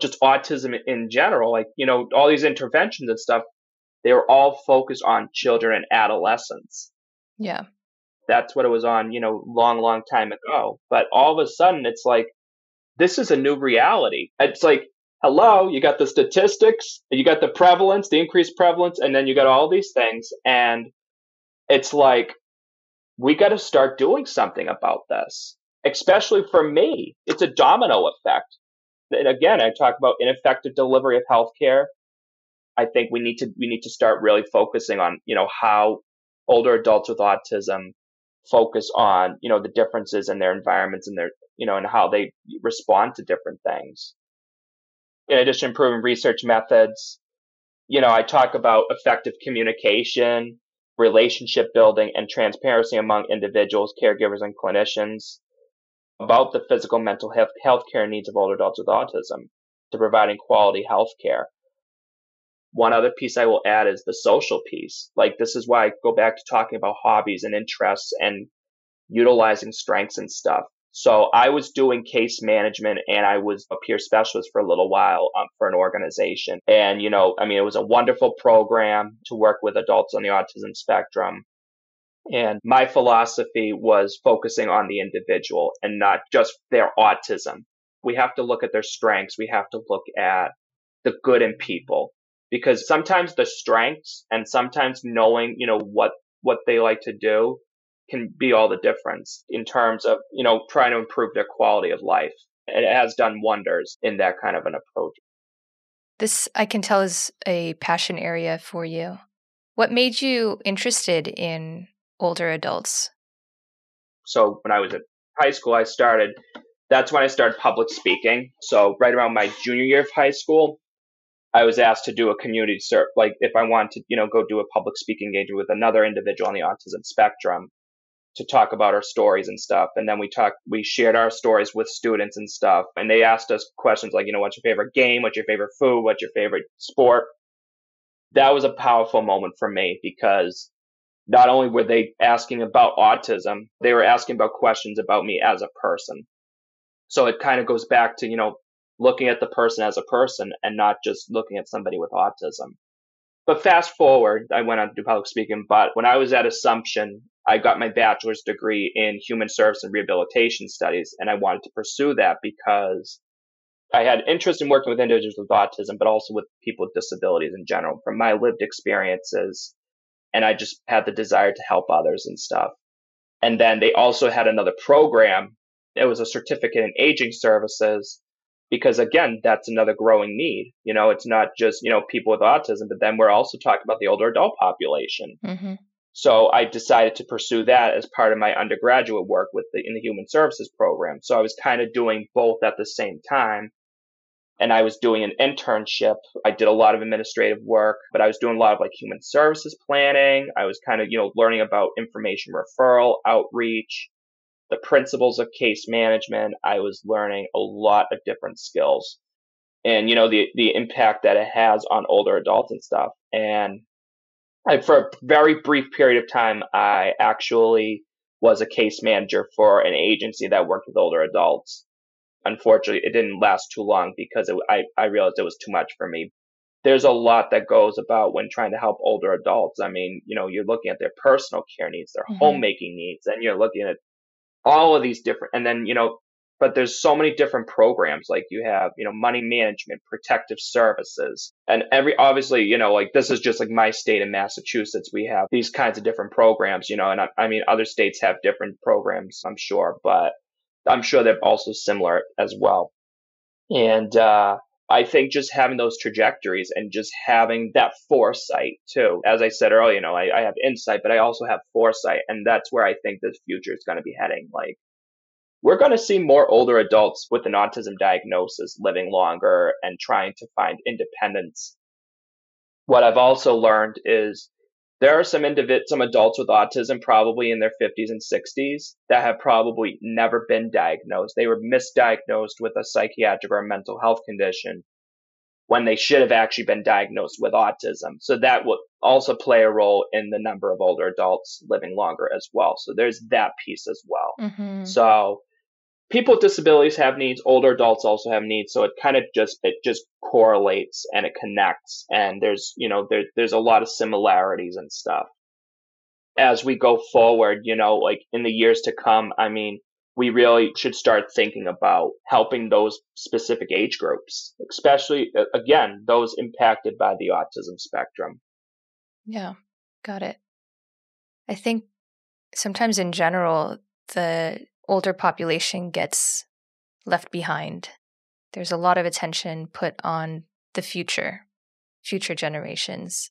just autism in general, like, you know, all these interventions and stuff, they were all focused on children and adolescents.
Yeah.
That's what it was on, you know, long, long time ago. But all of a sudden, it's like, this is a new reality. It's like, hello, you got the statistics, you got the prevalence, the increased prevalence, and then you got all these things. And it's like, we got to start doing something about this, especially for me. It's a domino effect. And again, I talk about ineffective delivery of healthcare. I think we need to we need to start really focusing on you know how older adults with autism focus on you know the differences in their environments and their you know and how they respond to different things. In addition, improving research methods. You know, I talk about effective communication, relationship building, and transparency among individuals, caregivers, and clinicians about the physical mental health healthcare needs of older adults with autism to providing quality health care. One other piece I will add is the social piece. Like this is why I go back to talking about hobbies and interests and utilizing strengths and stuff. So I was doing case management and I was a peer specialist for a little while um, for an organization. And, you know, I mean, it was a wonderful program to work with adults on the autism spectrum. And my philosophy was focusing on the individual and not just their autism. We have to look at their strengths. We have to look at the good in people because sometimes the strengths and sometimes knowing, you know, what, what they like to do can be all the difference in terms of, you know, trying to improve their quality of life. And it has done wonders in that kind of an approach.
This, I can tell, is a passion area for you. What made you interested in older adults?
So, when I was at high school, I started, that's when I started public speaking. So, right around my junior year of high school, I was asked to do a community serve, like if I wanted to, you know, go do a public speaking engagement with another individual on the autism spectrum to talk about our stories and stuff. And then we talked, we shared our stories with students and stuff. And they asked us questions like, you know, what's your favorite game? What's your favorite food? What's your favorite sport? That was a powerful moment for me because not only were they asking about autism, they were asking about questions about me as a person. So it kind of goes back to, you know, looking at the person as a person and not just looking at somebody with autism. But fast forward, I went on to do public speaking, but when I was at Assumption, I got my bachelor's degree in human service and rehabilitation studies, and I wanted to pursue that because I had interest in working with individuals with autism, but also with people with disabilities in general from my lived experiences. And I just had the desire to help others and stuff. And then they also had another program. It was a certificate in aging services because again, that's another growing need. You know, it's not just, you know, people with autism, but then we're also talking about the older adult population. Mm-hmm. So I decided to pursue that as part of my undergraduate work with the, in the human services program. So I was kind of doing both at the same time. And I was doing an internship. I did a lot of administrative work, but I was doing a lot of like human services planning. I was kind of, you know, learning about information referral, outreach, the principles of case management. I was learning a lot of different skills and, you know, the, the impact that it has on older adults and stuff. And I, for a very brief period of time, I actually was a case manager for an agency that worked with older adults. Unfortunately, it didn't last too long because it, I, I realized it was too much for me. There's a lot that goes about when trying to help older adults. I mean, you know, you're looking at their personal care needs, their mm-hmm. homemaking needs, and you're looking at all of these different, and then, you know, but there's so many different programs. Like you have, you know, money management, protective services, and every, obviously, you know, like this is just like my state in Massachusetts. We have these kinds of different programs, you know, and I, I mean, other states have different programs, I'm sure, but I'm sure they're also similar as well. And, uh, I think just having those trajectories and just having that foresight too. As I said earlier, you know, I, I have insight, but I also have foresight. And that's where I think this future is going to be heading. Like, we're going to see more older adults with an autism diagnosis living longer and trying to find independence. What I've also learned is there are some individ- some adults with autism probably in their 50s and 60s that have probably never been diagnosed. They were misdiagnosed with a psychiatric or a mental health condition when they should have actually been diagnosed with autism. So that will also play a role in the number of older adults living longer as well. So there's that piece as well. Mm-hmm. So people with disabilities have needs older adults also have needs so it kind of just it just correlates and it connects and there's you know there, there's a lot of similarities and stuff. As we go forward you know like in the years to come i mean we really should start thinking about helping those specific age groups especially again those impacted by the autism spectrum.
Yeah got it. I think sometimes in general the older population gets left behind. There's a lot of attention put on the future, future generations.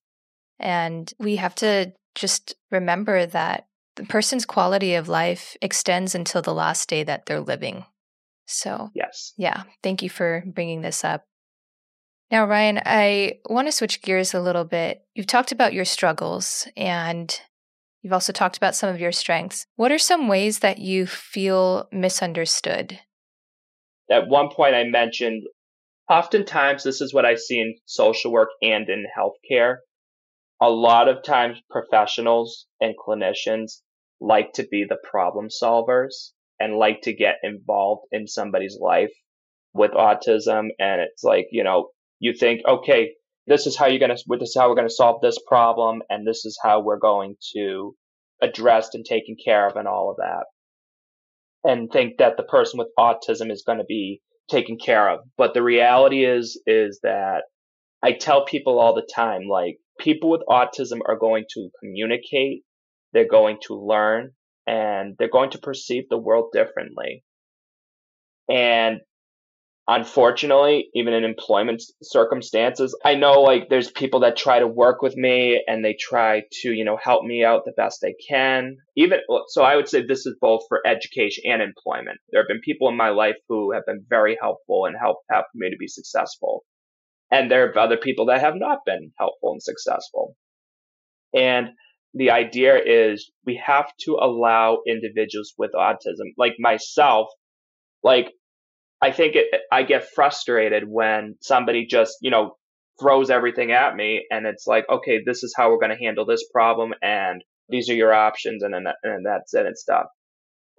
And we have to just remember that the person's quality of life extends until the last day that they're living. So,
yes.
Yeah. Thank you for bringing this up. Now, Ryan, I want to switch gears a little bit. You've talked about your struggles and You've also talked about some of your strengths. What are some ways that you feel misunderstood?
At one point, I mentioned oftentimes this is what I see in social work and in healthcare. A lot of times, professionals and clinicians like to be the problem solvers and like to get involved in somebody's life with autism. And it's like, you know, you think, okay, this is how you're going to, this is how we're going to solve this problem. And this is how we're going to address and taken care of and all of that. And think that the person with autism is going to be taken care of. But the reality is, is that I tell people all the time, like people with autism are going to communicate. They're going to learn and they're going to perceive the world differently. And unfortunately, even in employment circumstances, I know like there's people that try to work with me and they try to, you know, help me out the best they can. Even so, I would say this is both for education and employment. There have been people in my life who have been very helpful and helped help me to be successful. And there are other people that have not been helpful and successful. And the idea is we have to allow individuals with autism, like myself, like I think it, I get frustrated when somebody just, you know, throws everything at me and it's like, okay, this is how we're going to handle this problem and these are your options and then and that's it and stuff.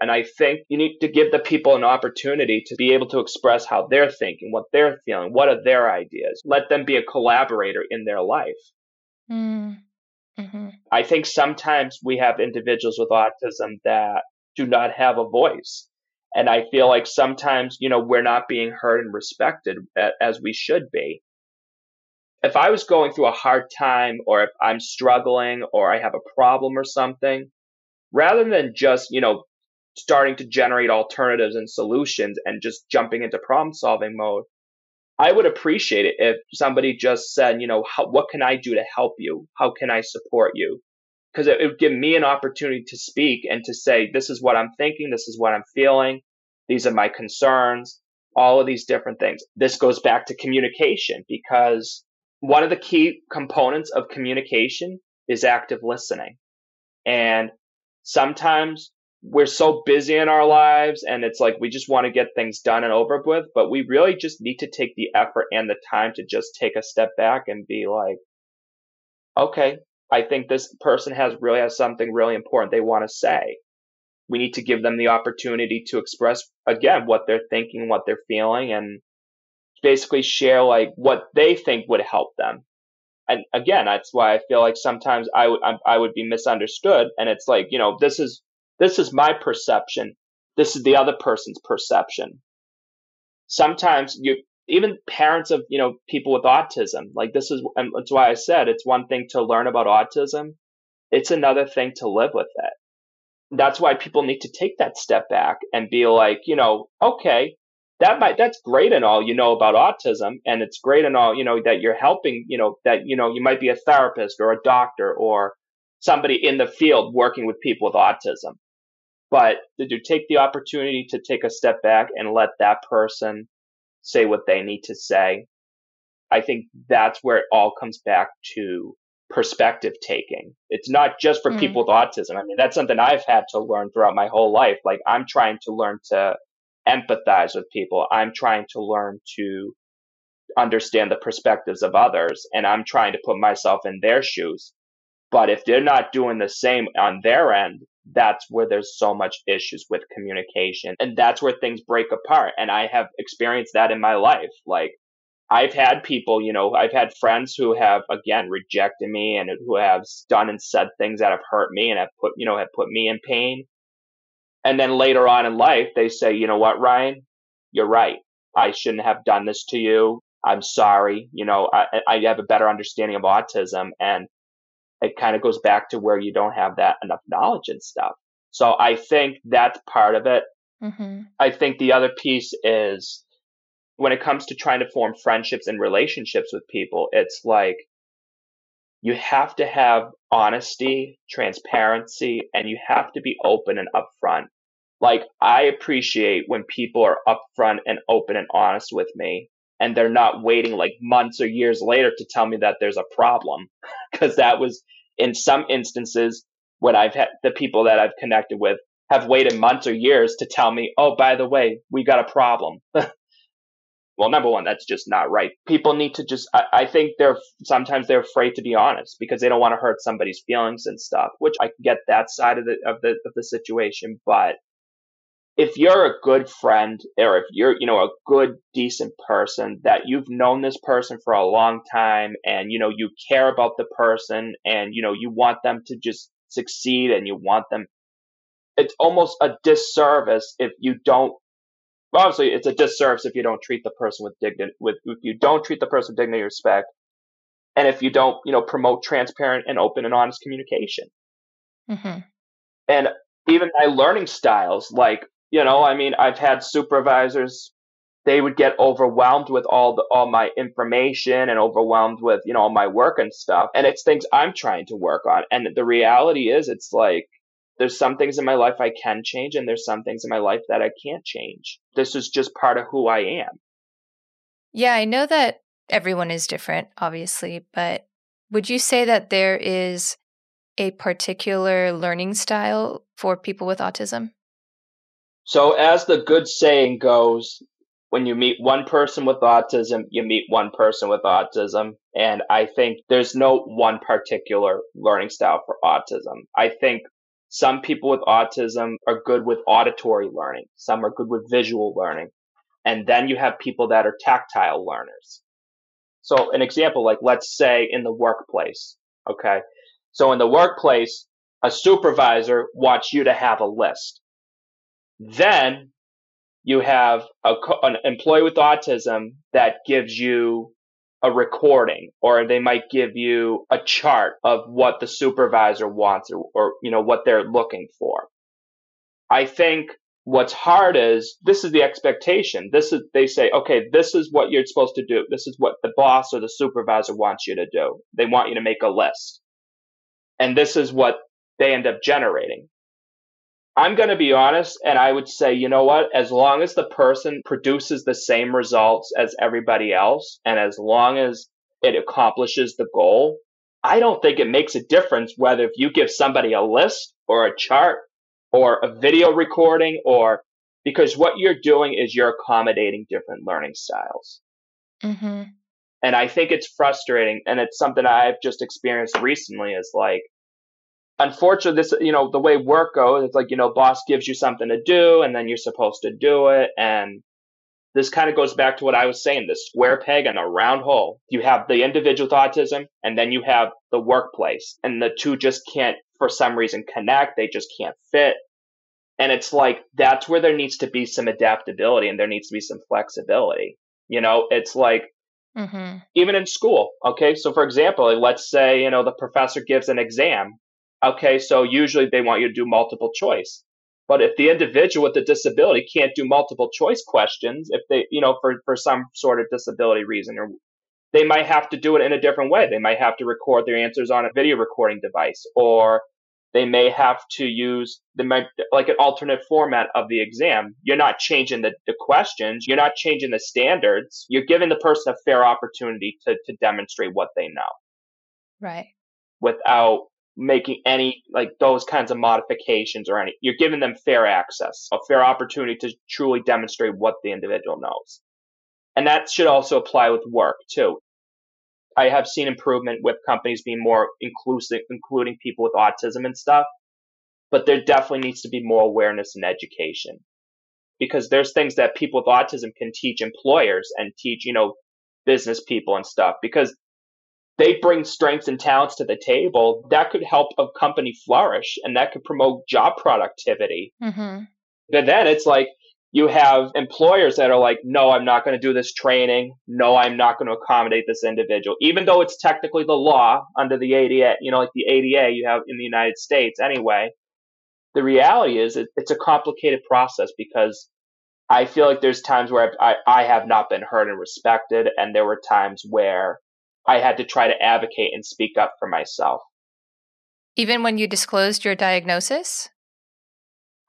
And I think you need to give the people an opportunity to be able to express how they're thinking, what they're feeling, what are their ideas. Let them be a collaborator in their life. Mm. Mm-hmm. I think sometimes we have individuals with autism that do not have a voice. And I feel like sometimes, you know, we're not being heard and respected as we should be. If I was going through a hard time or if I'm struggling or I have a problem or something, rather than just, you know, starting to generate alternatives and solutions and just jumping into problem solving mode, I would appreciate it if somebody just said, you know, how, what can I do to help you? How can I support you? Because it, it would give me an opportunity to speak and to say, this is what I'm thinking. This is what I'm feeling. These are my concerns, all of these different things. This goes back to communication because one of the key components of communication is active listening. And sometimes we're so busy in our lives and it's like we just want to get things done and over with, but we really just need to take the effort and the time to just take a step back and be like, okay, I think this person has really has something really important they want to say. We need to give them the opportunity to express again what they're thinking, what they're feeling, and basically share like what they think would help them. And again, that's why I feel like sometimes I would I would be misunderstood, and it's like you know this is this is my perception. This is the other person's perception. Sometimes you, even parents of, you know, people with autism, like this is, and that's why I said it's one thing to learn about autism. It's another thing to live with it. That's why people need to take that step back and be like, you know, okay, that might that's great and all you know about autism and it's great and all you know that you're helping you know that you know you might be a therapist or a doctor or somebody in the field working with people with autism but did you take the opportunity to take a step back and let that person say what they need to say? I think that's where it all comes back to perspective taking. It's not just for mm. people with autism. I mean, that's something I've had to learn throughout my whole life. Like I'm trying to learn to empathize with people. I'm trying to learn to understand the perspectives of others and I'm trying to put myself in their shoes. But if they're not doing the same on their end, that's where there's so much issues with communication and that's where things break apart and i have experienced that in my life. Like i've had people you know i've had friends who have again rejected me and who have done and said things that have hurt me and have put you know have put me in pain. And then later on in life they say you know what ryan? You're right. I shouldn't have done this to you. I'm sorry. You know i, I have a better understanding of autism. And it kind of goes back to where you don't have that enough knowledge and stuff. So I think that's part of it. Mm-hmm. I think the other piece is when it comes to trying to form friendships and relationships with people, it's like you have to have honesty, transparency, and you have to be open and upfront. Like I appreciate when people are upfront and open and honest with me and they're not waiting like months or years later to tell me that there's a problem <laughs> because that was in some instances when I've had the people that I've connected with have waited months or years to tell me, oh, by the way, we got a problem. <laughs> well, number one, that's just not right. People need to just, I, I, think they're sometimes they're afraid to be honest because they don't want to hurt somebody's feelings and stuff, which I get that side of the, of the, of the situation. But if you're a good friend or if you're, you know, a good, decent person that you've known this person for a long time and, you know, you care about the person and, you know, you want them to just succeed and you want them, it's almost a disservice if you don't, well, obviously it's a disservice if you don't treat the person with dignity, with, if you don't treat the person with dignity and respect and if you don't, you know, promote transparent and open and honest communication. Mm-hmm. And even my learning styles, like you know, I mean, I've had supervisors, they would get overwhelmed with all the, all my information and overwhelmed with, you know, all my work and stuff. And it's things I'm trying to work on. And the reality is it's like, there's some things in my life I can change and there's some things in my life that I can't change. This is just part of who I am.
Yeah, I know that everyone is different, obviously, but would you say that there is a particular learning style for people with autism?
So, as the good saying goes, when you meet one person with autism, you meet one person with autism. And I think there's no one particular learning style for autism. I think some people with autism are good with auditory learning. Some are good with visual learning. And then you have people that are tactile learners. So an example, like let's say in the workplace. Okay. So in the workplace, a supervisor wants you to have a list. Then you have a, an employee with autism that gives you a recording or they might give you a chart of what the supervisor wants or, or you know what they're looking for. I think what's hard is this is the expectation. This is they say okay this is what you're supposed to do. This is what the boss or the supervisor wants you to do. They want you to make a list. And this is what they end up generating I'm going to be honest and I would say, you know what? As long as the person produces the same results as everybody else and as long as it accomplishes the goal, I don't think it makes a difference whether if you give somebody a list or a chart or a video recording or because what you're doing is you're accommodating different learning styles. Mm-hmm. And I think it's frustrating and it's something I've just experienced recently is like, unfortunately, this, you know, the way work goes, it's like, you know, boss gives you something to do and then you're supposed to do it. And this kind of goes back to what I was saying, the square peg and a round hole. You have the individual with autism and then you have the workplace and the two just can't, for some reason, connect. They just can't fit. And it's like, that's where there needs to be some adaptability and there needs to be some flexibility. You know, it's like, Mm-hmm. Even in school. Okay. So for example, let's say, you know, the professor gives an exam Okay, so usually they want you to do multiple choice. But if the individual with the disability can't do multiple choice questions, if they, you know, for, for some sort of disability reason, or they might have to do it in a different way. They might have to record their answers on a video recording device, or they may have to use the like an alternate format of the exam. You're not changing the, the questions. You're not changing the standards. You're giving the person a fair opportunity to, to demonstrate what they know.
Right.
Without making any like those kinds of modifications or any you're giving them fair access a fair opportunity to truly demonstrate what the individual knows. And that should also apply with work too. I have seen improvement with companies being more inclusive including people with autism and stuff but there definitely needs to be more awareness and education. Because there's things that people with autism can teach employers and teach you know business people and stuff because they bring strengths and talents to the table that could help a company flourish and that could promote job productivity. Mm-hmm. But then it's like you have employers that are like, no, I'm not going to do this training. No, I'm not going to accommodate this individual, even though it's technically the law under the ADA, you know, like the ADA you have in the United States anyway. The reality is it, it's a complicated process because I feel like there's times where I, I have not been heard and respected. And there were times where I had to try to advocate and speak up for myself.
Even when you disclosed your diagnosis?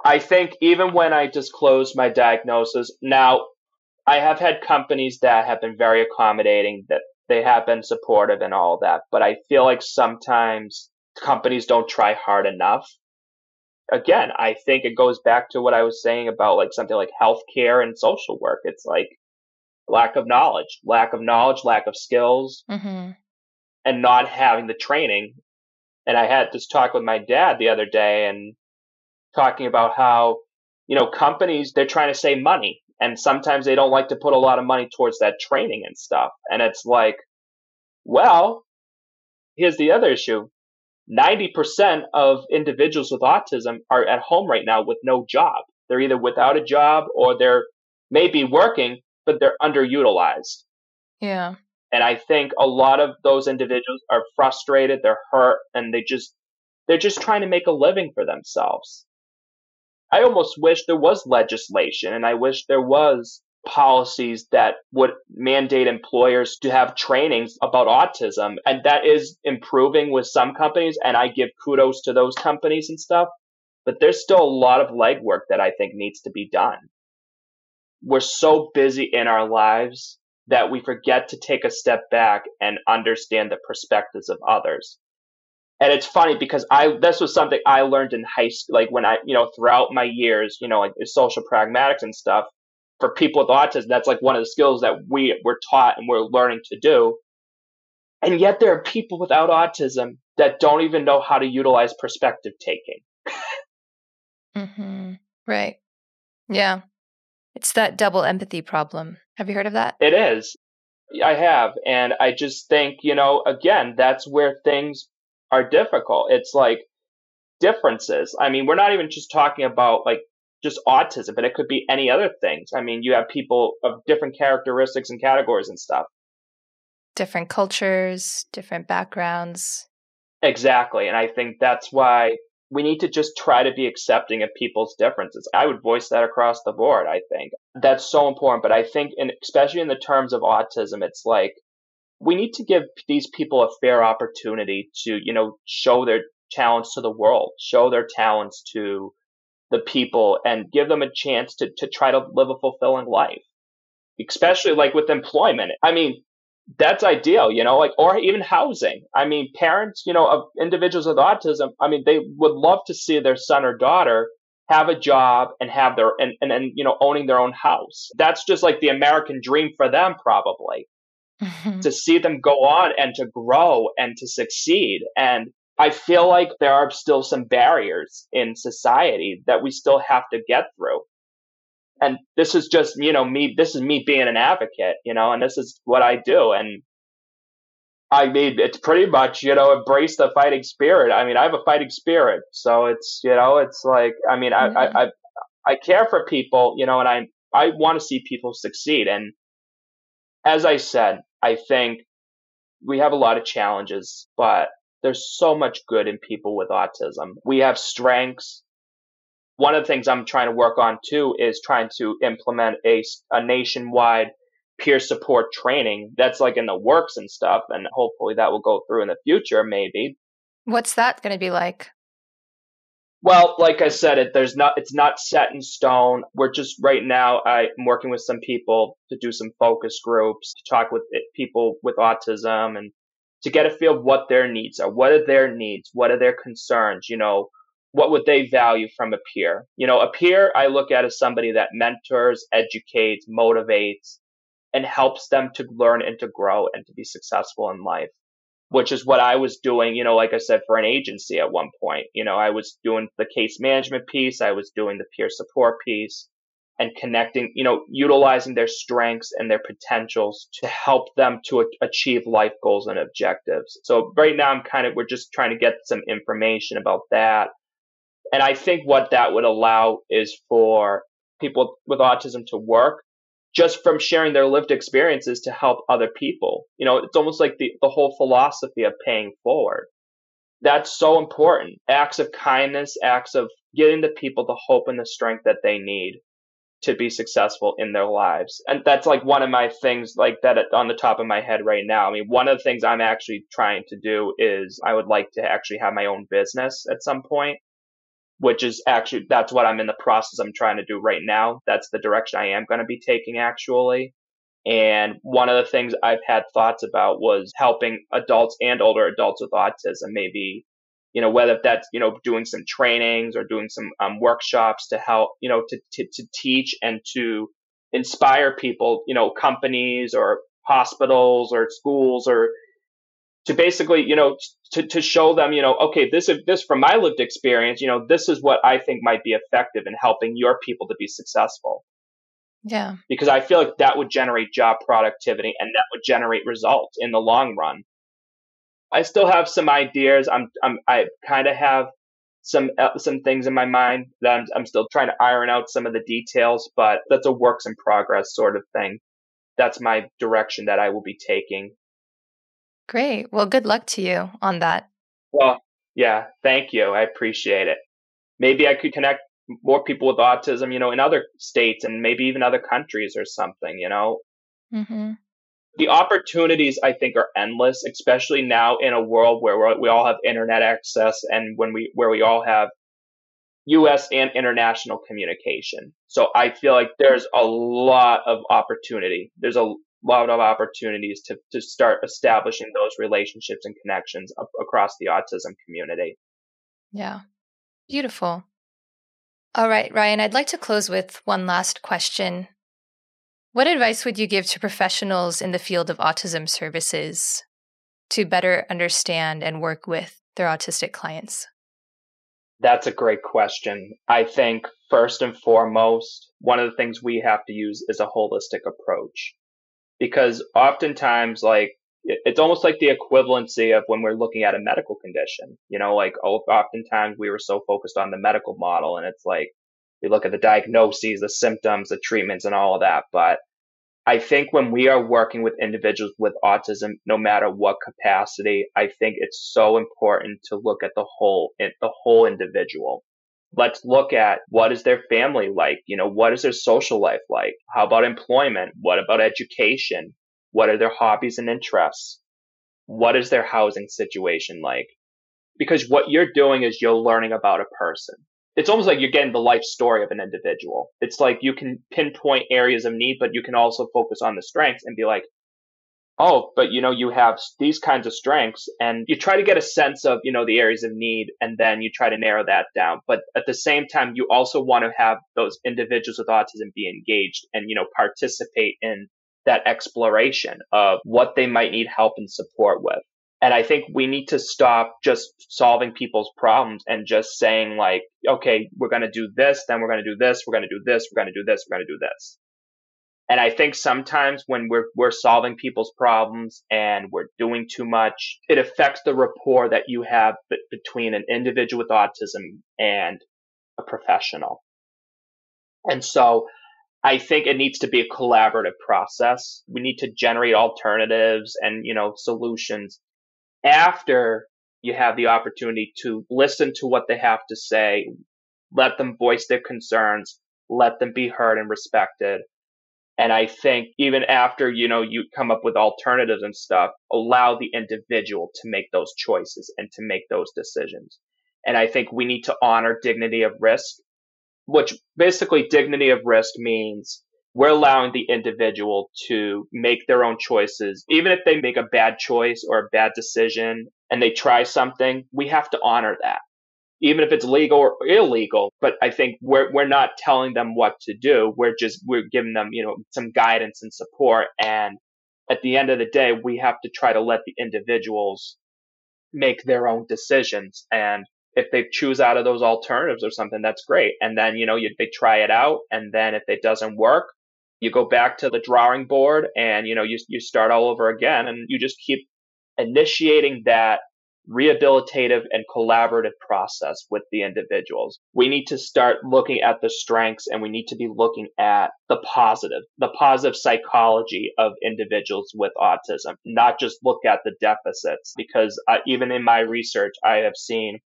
I think even when I disclosed my diagnosis, now I have had companies that have been very accommodating, that they have been supportive and all that, but I feel like sometimes companies don't try hard enough. Again, I think it goes back to what I was saying about like something like healthcare and social work. It's like lack of knowledge, lack of knowledge, lack of skills, mm-hmm. and not having the training. And I had this talk with my dad the other day and talking about how, you know, companies, they're trying to save money. And sometimes they don't like to put a lot of money towards that training and stuff. And it's like, well, here's the other issue 90% of individuals with autism are at home right now with no job. They're either without a job or they're maybe working, but they're underutilized.
Yeah.
And I think a lot of those individuals are frustrated, they're hurt, and they just they're just trying to make a living for themselves. I almost wish there was legislation and I wish there was policies that would mandate employers to have trainings about autism. And that is improving with some companies. And I give kudos to those companies and stuff. But there's still a lot of legwork that I think needs to be done we're so busy in our lives that we forget to take a step back and understand the perspectives of others. And it's funny because I this was something I learned in high school, like when I, you know, throughout my years, you know, like social pragmatics and stuff. For people with autism, that's like one of the skills that we were taught and we're learning to do. And yet there are people without autism that don't even know how to utilize perspective taking.
mm-hmm. Right. Yeah. It's that double empathy problem. Have you heard of that?
It is. I have. And I just think, you know, again, that's where things are difficult. It's like differences. I mean, we're not even just talking about like just autism, but it could be any other things. I mean, you have people of different characteristics and categories and stuff.
Different cultures, different backgrounds.
Exactly. And I think that's why we need to just try to be accepting of people's differences. I would voice that across the board, I think. That's so important. But I think, in, especially in the terms of autism, it's like we need to give these people a fair opportunity to, you know, show their talents to the world, show their talents to the people, and give them a chance to, to try to live a fulfilling life. Especially like with employment. I mean, that's ideal, you know, like, or even housing. I mean, parents, you know, of individuals with autism, I mean, they would love to see their son or daughter have a job and have their, and, and, and you know, owning their own house. That's just like the American dream for them, probably. Mm-hmm. <laughs> To see them go on and to grow and to succeed. And I feel like there are still some barriers in society that we still have to get through and this is just you know me this is me being an advocate you know and this is what i do. And i mean it's pretty much you know embrace the fighting spirit. I mean i have a fighting spirit. So it's you know it's like i mean I, I i i care for people you know and i i want to see people succeed. And as i said i think we have a lot of challenges but there's so much good in people with autism. We have strengths one of the things I'm trying to work on too is trying to implement a, a nationwide peer support training that's like in the works and stuff. And hopefully that will go through in the future, maybe.
What's that going to be like?
Well, like I said, it there's not it's not set in stone. We're just right now. I'm working with some people to do some focus groups to talk with people with autism and to get a feel of what their needs are. What are their needs? What are their concerns? You know, what would they value from a peer? You know, a peer I look at as somebody that mentors, educates, motivates, and helps them to learn and to grow and to be successful in life, which is what I was doing, you know, like I said, for an agency at one point. You know, I was doing the case management piece, I was doing the peer support piece and connecting, you know, utilizing their strengths and their potentials to help them to achieve life goals and objectives. So right now I'm kind of, we're just trying to get some information about that and I think what that would allow is for people with autism to work just from sharing their lived experiences to help other people. You know, it's almost like the, the whole philosophy of paying forward. That's so important. Acts of kindness, acts of getting the people the hope and the strength that they need to be successful in their lives. And that's like one of my things like that on the top of my head right now. I mean, one of the things I'm actually trying to do is I would like to actually have my own business at some point which is actually that's what I'm in the process I'm trying to do right now. That's the direction I am going to be taking actually. And one of the things I've had thoughts about was helping adults and older adults with autism, maybe, you know, whether that's, you know, doing some trainings or doing some um, workshops to help, you know, to, to, to teach and to inspire people, you know, companies or hospitals or schools or to basically, you know, to, to show them, you know, okay, this is this from my lived experience, you know, this is what I think might be effective in helping your people to be successful.
Yeah.
Because I feel like that would generate job productivity and that would generate results in the long run. I still have some ideas. I'm, I'm I kind of have some uh, some things in my mind that I'm, I'm still trying to iron out some of the details, but that's a works in progress sort of thing. That's my direction that I will be taking
Great. Well, good luck to you on that.
Well, yeah, thank you. I appreciate it. Maybe I could connect more people with autism, you know, in other states and maybe even other countries or something, you know. Mm-hmm. The opportunities, I think, are endless, especially now in a world where we all have internet access and when we where we all have U.S. and international communication. So I feel like there's a lot of opportunity. There's a lot of opportunities to, to start establishing those relationships and connections across the autism community.
Yeah. Beautiful. All right, Ryan, I'd like to close with one last question. What advice would you give to professionals in the field of autism services to better understand and work with their autistic clients?
That's a great question. I think first and foremost, one of the things we have to use is a holistic approach because oftentimes, like, it's almost like the equivalency of when we're looking at a medical condition. You know, like oftentimes we were so focused on the medical model and it's like we look at the diagnoses, the symptoms, the treatments and all of that. But I think when we are working with individuals with autism, no matter what capacity, I think it's so important to look at the whole, the whole individual. Let's look at what is their family like? You know, what is their social life like? How about employment? What about education? What are their hobbies and interests? What is their housing situation like? Because what you're doing is you're learning about a person. It's almost like you're getting the life story of an individual. It's like you can pinpoint areas of need, but you can also focus on the strengths and be like, oh, but you know, you have these kinds of strengths and you try to get a sense of, you know, the areas of need and then you try to narrow that down. But at the same time, you also want to have those individuals with autism be engaged and, you know, participate in that exploration of what they might need help and support with. And I think we need to stop just solving people's problems and just saying like, okay, we're going to do this, then we're going to do this, we're going to do this, we're going to do this, we're going to do this. And I think sometimes when we're, we're solving people's problems and we're doing too much, it affects the rapport that you have b- between an individual with autism and a professional. And so I think it needs to be a collaborative process. We need to generate alternatives and, you know, solutions after you have the opportunity to listen to what they have to say, let them voice their concerns, let them be heard and respected. And I think even after, you know, you come up with alternatives and stuff, allow the individual to make those choices and to make those decisions. And I think we need to honor dignity of risk which basically dignity of risk means we're allowing the individual to make their own choices. Even if they make a bad choice or a bad decision and they try something, we have to honor that. Even if it's legal or illegal, but I think we're, we're not telling them what to do. We're just, we're giving them, you know, some guidance and support. And at the end of the day, we have to try to let the individuals make their own decisions. And if they choose out of those alternatives or something, that's great. And then, you know, you, they try it out. And then if it doesn't work, you go back to the drawing board and, you know, you, you start all over again and you just keep initiating that rehabilitative and collaborative process with the individuals. We need to start looking at the strengths and we need to be looking at the positive, the positive psychology of individuals with autism, not just look at the deficits. Because uh, even in my research, I have seen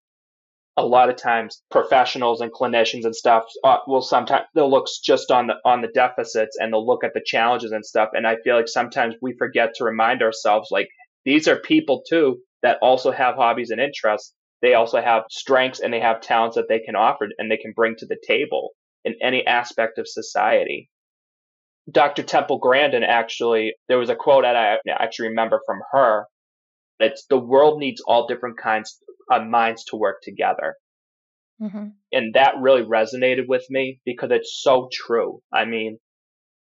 a lot of times professionals and clinicians and stuff uh, will sometimes they'll look just on the on the deficits and they'll look at the challenges and stuff and i feel like sometimes we forget to remind ourselves like these are people too that also have hobbies and interests they also have strengths and they have talents that they can offer and they can bring to the table in any aspect of society dr temple grandin actually there was a quote that i actually remember from her it's the world needs all different kinds of minds to work together. Mm-hmm. And that really resonated with me because it's so true. I mean,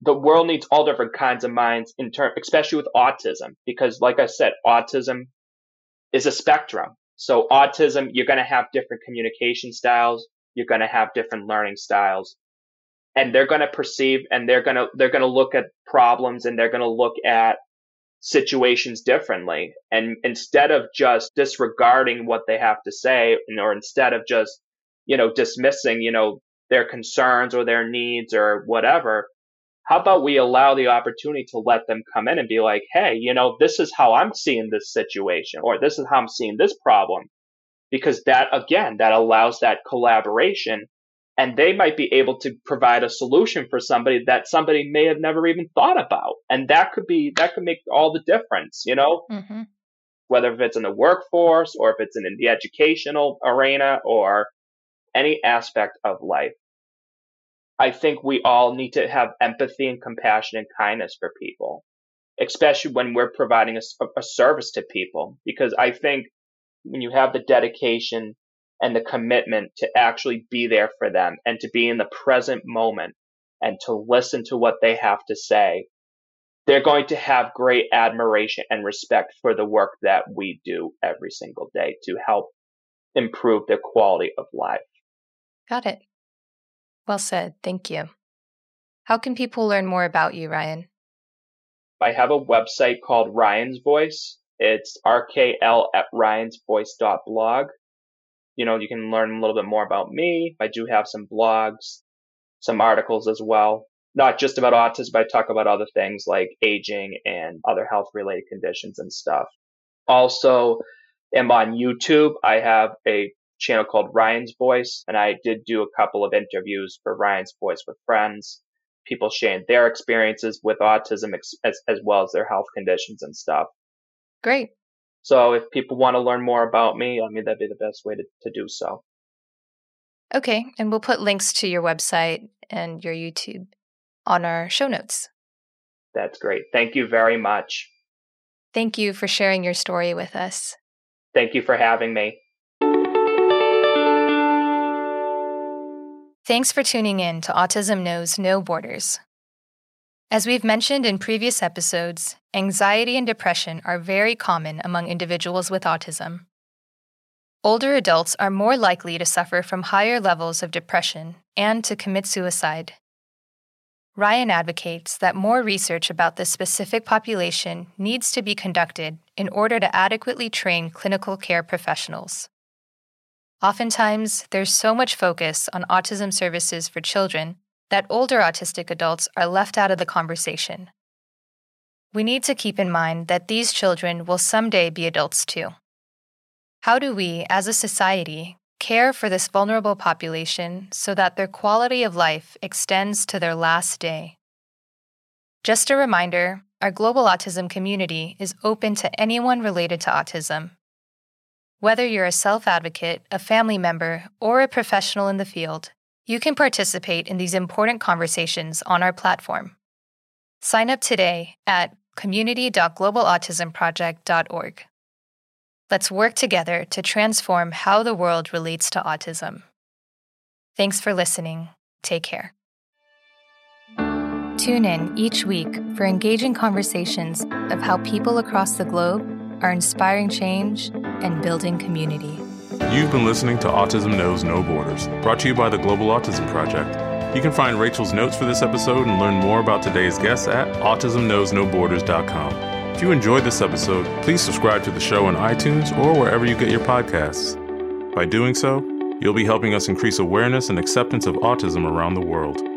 the world needs all different kinds of minds in term, especially with autism, because like I said, autism is a spectrum. So autism, you're going to have different communication styles. You're going to have different learning styles and they're going to perceive and they're going to, they're going to look at problems and they're going to look at situations differently. And instead of just disregarding what they have to say, or instead of just, you know, dismissing, you know, their concerns or their needs or whatever, how about we allow the opportunity to let them come in and be like, hey, you know, this is how I'm seeing this situation, or this is how I'm seeing this problem. Because that, again, that allows that collaboration and they might be able to provide a solution for somebody that somebody may have never even thought about and that could be that could make all the difference you know mm-hmm. whether if it's in the workforce or if it's in the educational arena or any aspect of life i think we all need to have empathy and compassion and kindness for people especially when we're providing a, a service to people. Because I think when you have the dedication and the commitment to actually be there for them and to be in the present moment and to listen to what they have to say, they're going to have great admiration and respect for the work that we do every single day to help improve their quality of life.
Got it. Well said. Thank you. How can people learn more about you, Ryan?
I have a website called Ryan's Voice. It's rkl at ryansvoice.blog. You know, you can learn a little bit more about me. I do have some blogs, some articles as well. Not just about autism, I talk about other things like aging and other health related conditions and stuff. Also, am on YouTube. I have a channel called Ryan's Voice, and I did do a couple of interviews for Ryan's Voice with friends, people sharing their experiences with autism as, as well as their health conditions and stuff.
Great.
So if people want to learn more about me, I mean, that'd be the best way to, to do so.
Okay. And we'll put links to your website and your YouTube on our show notes.
That's great. Thank you very much.
Thank you for sharing your story with us.
Thank you for having me.
Thanks for tuning in to Autism Knows No Borders. As we've mentioned in previous episodes, anxiety and depression are very common among individuals with autism. Older adults are more likely to suffer from higher levels of depression and to commit suicide. Ryan advocates that more research about this specific population needs to be conducted in order to adequately train clinical care professionals. Oftentimes, there's so much focus on autism services for children that older autistic adults are left out of the conversation. We need to keep in mind that these children will someday be adults too. How do we, as a society, care for this vulnerable population so that their quality of life extends to their last day? Just a reminder our global autism community is open to anyone related to autism whether you're a self advocate, a family member, or a professional in the field, you can participate in these important conversations on our platform. Sign up today at community.globalautismproject.org. Let's work together to transform how the world relates to autism. Thanks for listening. Take care. Tune in each week for engaging conversations of how people across the globe are inspiring change and building community.
You've been listening to Autism Knows No Borders, brought to you by the Global Autism Project. You can find Rachel's notes for this episode and learn more about today's guests at autismknowsnoborders.com. If you enjoyed this episode, please subscribe to the show on iTunes or wherever you get your podcasts. By doing so, you'll be helping us increase awareness and acceptance of autism around the world.